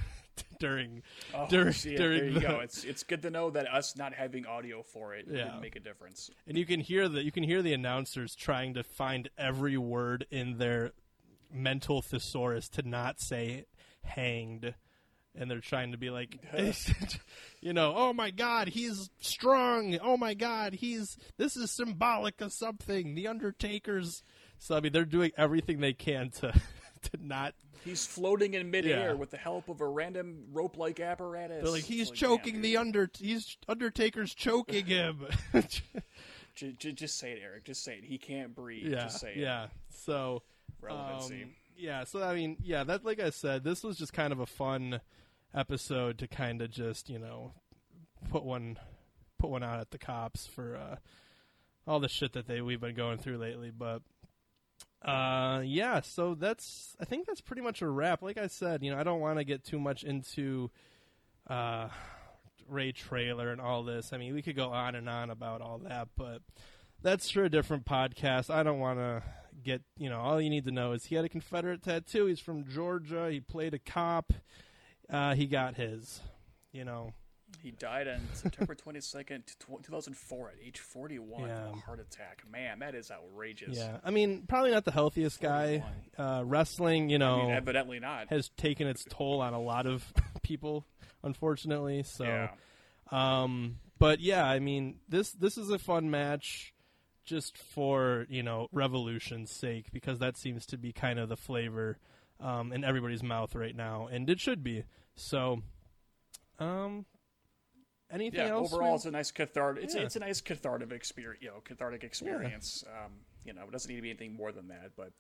[SPEAKER 6] during
[SPEAKER 5] oh,
[SPEAKER 6] during
[SPEAKER 5] see,
[SPEAKER 6] during
[SPEAKER 5] there you
[SPEAKER 6] the,
[SPEAKER 5] go. It's it's good to know that us not having audio for it
[SPEAKER 6] Yeah.
[SPEAKER 5] didn't make a difference.
[SPEAKER 6] and you can hear the you can hear the announcers trying to find every word in their mental thesaurus to not say hanged and they're trying to be like you know oh my god he's strong oh my god he's this is symbolic of something the undertaker's so i mean they're doing everything they can to to not
[SPEAKER 5] He's floating in midair
[SPEAKER 6] Yeah.
[SPEAKER 5] with the help of a random rope-like apparatus.
[SPEAKER 6] they're like he's
[SPEAKER 5] yeah,
[SPEAKER 6] choking
[SPEAKER 5] dude.
[SPEAKER 6] the under he's undertaker's choking him
[SPEAKER 5] J- j- just say it, Eric. Just say it. He can't breathe.
[SPEAKER 6] yeah
[SPEAKER 5] Just say it.
[SPEAKER 6] yeah so
[SPEAKER 5] Relevancy.
[SPEAKER 6] Um, yeah, so I mean, yeah, that like I said, this was just kind of a fun episode to kind of just you know put one put one out at the cops for uh, all the shit that they we've been going through lately. But uh, yeah, so that's I think that's pretty much a wrap. Like I said, you know, I don't want to get too much into uh, Ray Traylor and all this. I mean, we could go on and on about all that, but that's for a different podcast. I don't want to get, you know, all you need to know is he had a Confederate tattoo. He's from Georgia. He played a cop. Uh, he got his, you know.
[SPEAKER 5] He died on September 22nd, 2004 at age 41
[SPEAKER 6] Yeah.
[SPEAKER 5] a heart attack. Man, that is outrageous.
[SPEAKER 6] Yeah. I mean, probably not the healthiest guy. Uh, wrestling, you
[SPEAKER 5] I
[SPEAKER 6] know,
[SPEAKER 5] mean, evidently not.
[SPEAKER 6] has taken its toll on a lot of people, unfortunately. So,
[SPEAKER 5] yeah.
[SPEAKER 6] Um, but yeah, I mean this this is a fun match, just for you know Revolution's sake because that seems to be kind of the flavor um, in everybody's mouth right now, and it should be. So, um, anything
[SPEAKER 5] Yeah,
[SPEAKER 6] else?
[SPEAKER 5] overall,
[SPEAKER 6] we-
[SPEAKER 5] it's a nice cathartic. It's,
[SPEAKER 6] Yeah.
[SPEAKER 5] it's a nice cathartic experience. You know, cathartic experience. Um, You know, it doesn't need to be anything more than that, but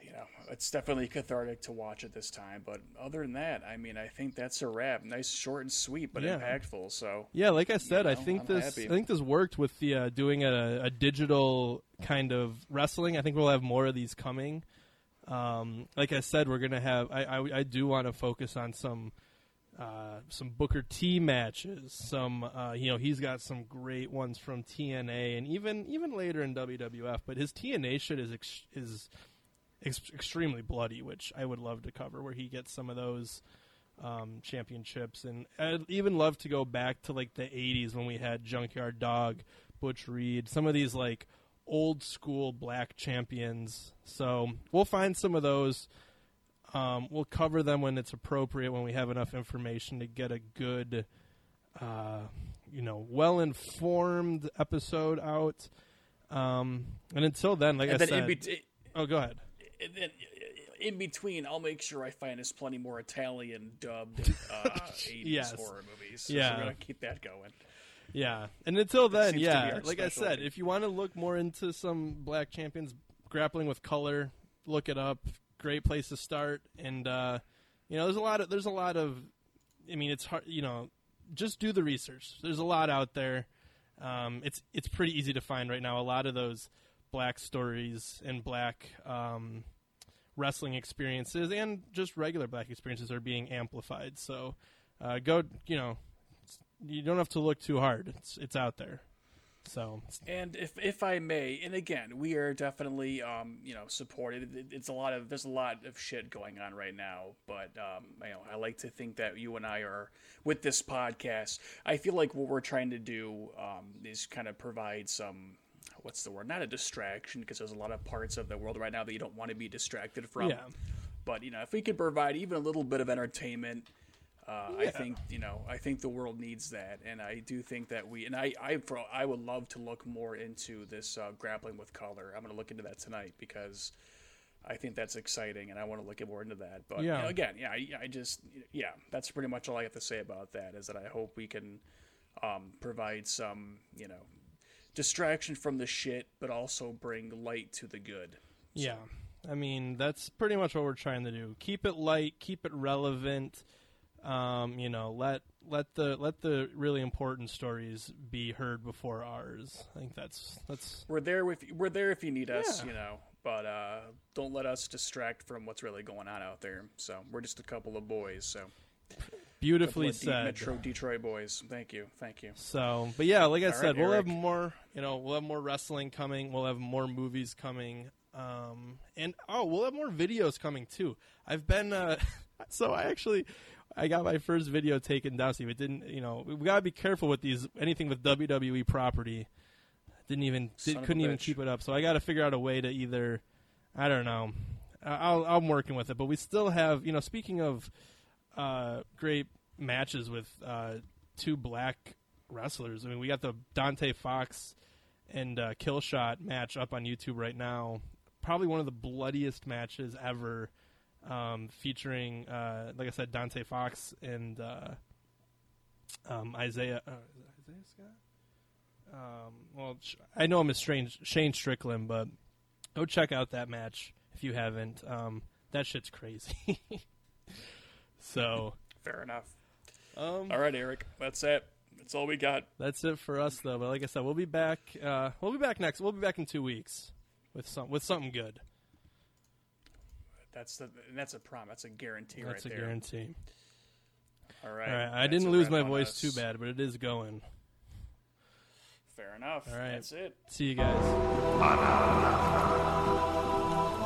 [SPEAKER 5] you know, it's definitely cathartic to watch at this time. But other than that, I mean, I think that's a wrap. Nice, short and sweet, but
[SPEAKER 6] Yeah.
[SPEAKER 5] impactful. So
[SPEAKER 6] Yeah, like I said, I
[SPEAKER 5] know,
[SPEAKER 6] think
[SPEAKER 5] I'm
[SPEAKER 6] this
[SPEAKER 5] happy.
[SPEAKER 6] I think this worked with the uh, doing a, a digital kind of wrestling. I think we'll have more of these coming. Um, like I said, we're gonna have. I I, I do want to focus on some uh, some Booker T matches. Some uh, you know he's got some great ones from TNA and even even later in WWF. But his TNA shit is ex- is ex- extremely bloody, which I would love to cover. Where he gets some of those um, championships, and I'd even love to go back to like the '80s when we had Junkyard Dog, Butch Reed, some of these like old school black champions. So we'll find some of those. Um, we'll cover them when it's appropriate, when we have enough information to get a good, uh, you know, well informed episode out. Um, and until then, like
[SPEAKER 5] and
[SPEAKER 6] I
[SPEAKER 5] then
[SPEAKER 6] said,
[SPEAKER 5] in, bet-
[SPEAKER 6] oh, go ahead.
[SPEAKER 5] and then in between, I'll make sure I find us plenty more Italian dubbed uh, 80s
[SPEAKER 6] Yes.
[SPEAKER 5] horror movies. So
[SPEAKER 6] Yeah.
[SPEAKER 5] we're gonna keep that going.
[SPEAKER 6] Yeah, and until then,
[SPEAKER 5] seems to be
[SPEAKER 6] yeah,
[SPEAKER 5] our
[SPEAKER 6] like I said, if you want to look more into some black champions grappling with color, look it up. Great place to start, and uh, you know, there's a lot of there's a lot of, I mean, it's hard, you know, just do the research. There's a lot out there. Um, it's it's pretty easy to find right now. A lot of those black stories and black um, wrestling experiences and just regular black experiences are being amplified. So uh, go, you know, you don't have to look too hard. It's it's out there. So
[SPEAKER 5] And if if I may, and again, we are definitely um, you know supported. It's a lot of there's a lot of shit going on right now, but um, you know I like to think that you and I are with this podcast. I feel like what we're trying to do um, is kind of provide some what's the word? Not a distraction because there's a lot of parts of the world right now that you don't want to be distracted from.
[SPEAKER 6] Yeah.
[SPEAKER 5] But you know, if we could provide even a little bit of entertainment, uh, I think you know, I think the world needs that, and I do think that we, and I, I, for, I would love to look more into this uh, grappling with color. I'm going to look into that tonight because I think that's exciting, and I want to look more into that. But
[SPEAKER 6] Yeah.
[SPEAKER 5] you know, again, yeah, I, I just, yeah, that's pretty much all I have to say about that. Is that I hope we can um, provide some, you know, distraction from the shit, but also bring light to the good.
[SPEAKER 6] yeah, I mean that's pretty much what we're trying to do. Keep it light, keep it relevant. Um, you know, let let the let the really important stories be heard before ours. I think that's that's
[SPEAKER 5] We're there with we're there if you need us,
[SPEAKER 6] Yeah.
[SPEAKER 5] you know. But uh, don't let us distract from what's really going on out there. So we're just a couple of boys. So
[SPEAKER 6] beautifully
[SPEAKER 5] Couple of De-
[SPEAKER 6] said.
[SPEAKER 5] Metro Detroit boys. Thank you, thank you.
[SPEAKER 6] So, but yeah, like I
[SPEAKER 5] All
[SPEAKER 6] said,
[SPEAKER 5] right,
[SPEAKER 6] we'll have more. You know, we'll have more wrestling coming. We'll have more movies coming. Um, and oh, we'll have more videos coming too. I've been uh, so I actually I got my first video taken down. See, it didn't. You know, we gotta be careful with these anything with WWE property. Didn't even did, couldn't even
[SPEAKER 5] bitch.
[SPEAKER 6] keep it up. So I got to figure out a way to either I don't know. I- I'll, I'm working with it, but we still have. You know, speaking of uh, great matches with uh, two black wrestlers. I mean, we got the Dante Fox and uh, Killshot match up on YouTube right now. Probably one of the bloodiest matches ever, um, featuring, uh, like I said, Dante Fox and uh, um, Isaiah. Uh, Isaiah Scott? Um, well, I know I'm a Strange, Shane Strickland, but go check out that match if you haven't. Um, that shit's crazy. so,
[SPEAKER 5] Fair enough.
[SPEAKER 6] um,
[SPEAKER 5] All right, Eric. That's it. That's all we got.
[SPEAKER 6] That's it for us, though. But like I said, we'll be back. Uh, we'll be back next. We'll be back in two weeks with some with something good.
[SPEAKER 5] That's the and that's a prom. That's a guarantee
[SPEAKER 6] That's
[SPEAKER 5] right
[SPEAKER 6] a
[SPEAKER 5] there.
[SPEAKER 6] guarantee.
[SPEAKER 5] All right.
[SPEAKER 6] All right, I didn't lose my voice
[SPEAKER 5] us.
[SPEAKER 6] too bad, but it is going.
[SPEAKER 5] Fair enough.
[SPEAKER 6] All right.
[SPEAKER 5] That's it.
[SPEAKER 6] See you guys.
[SPEAKER 1] Dogman.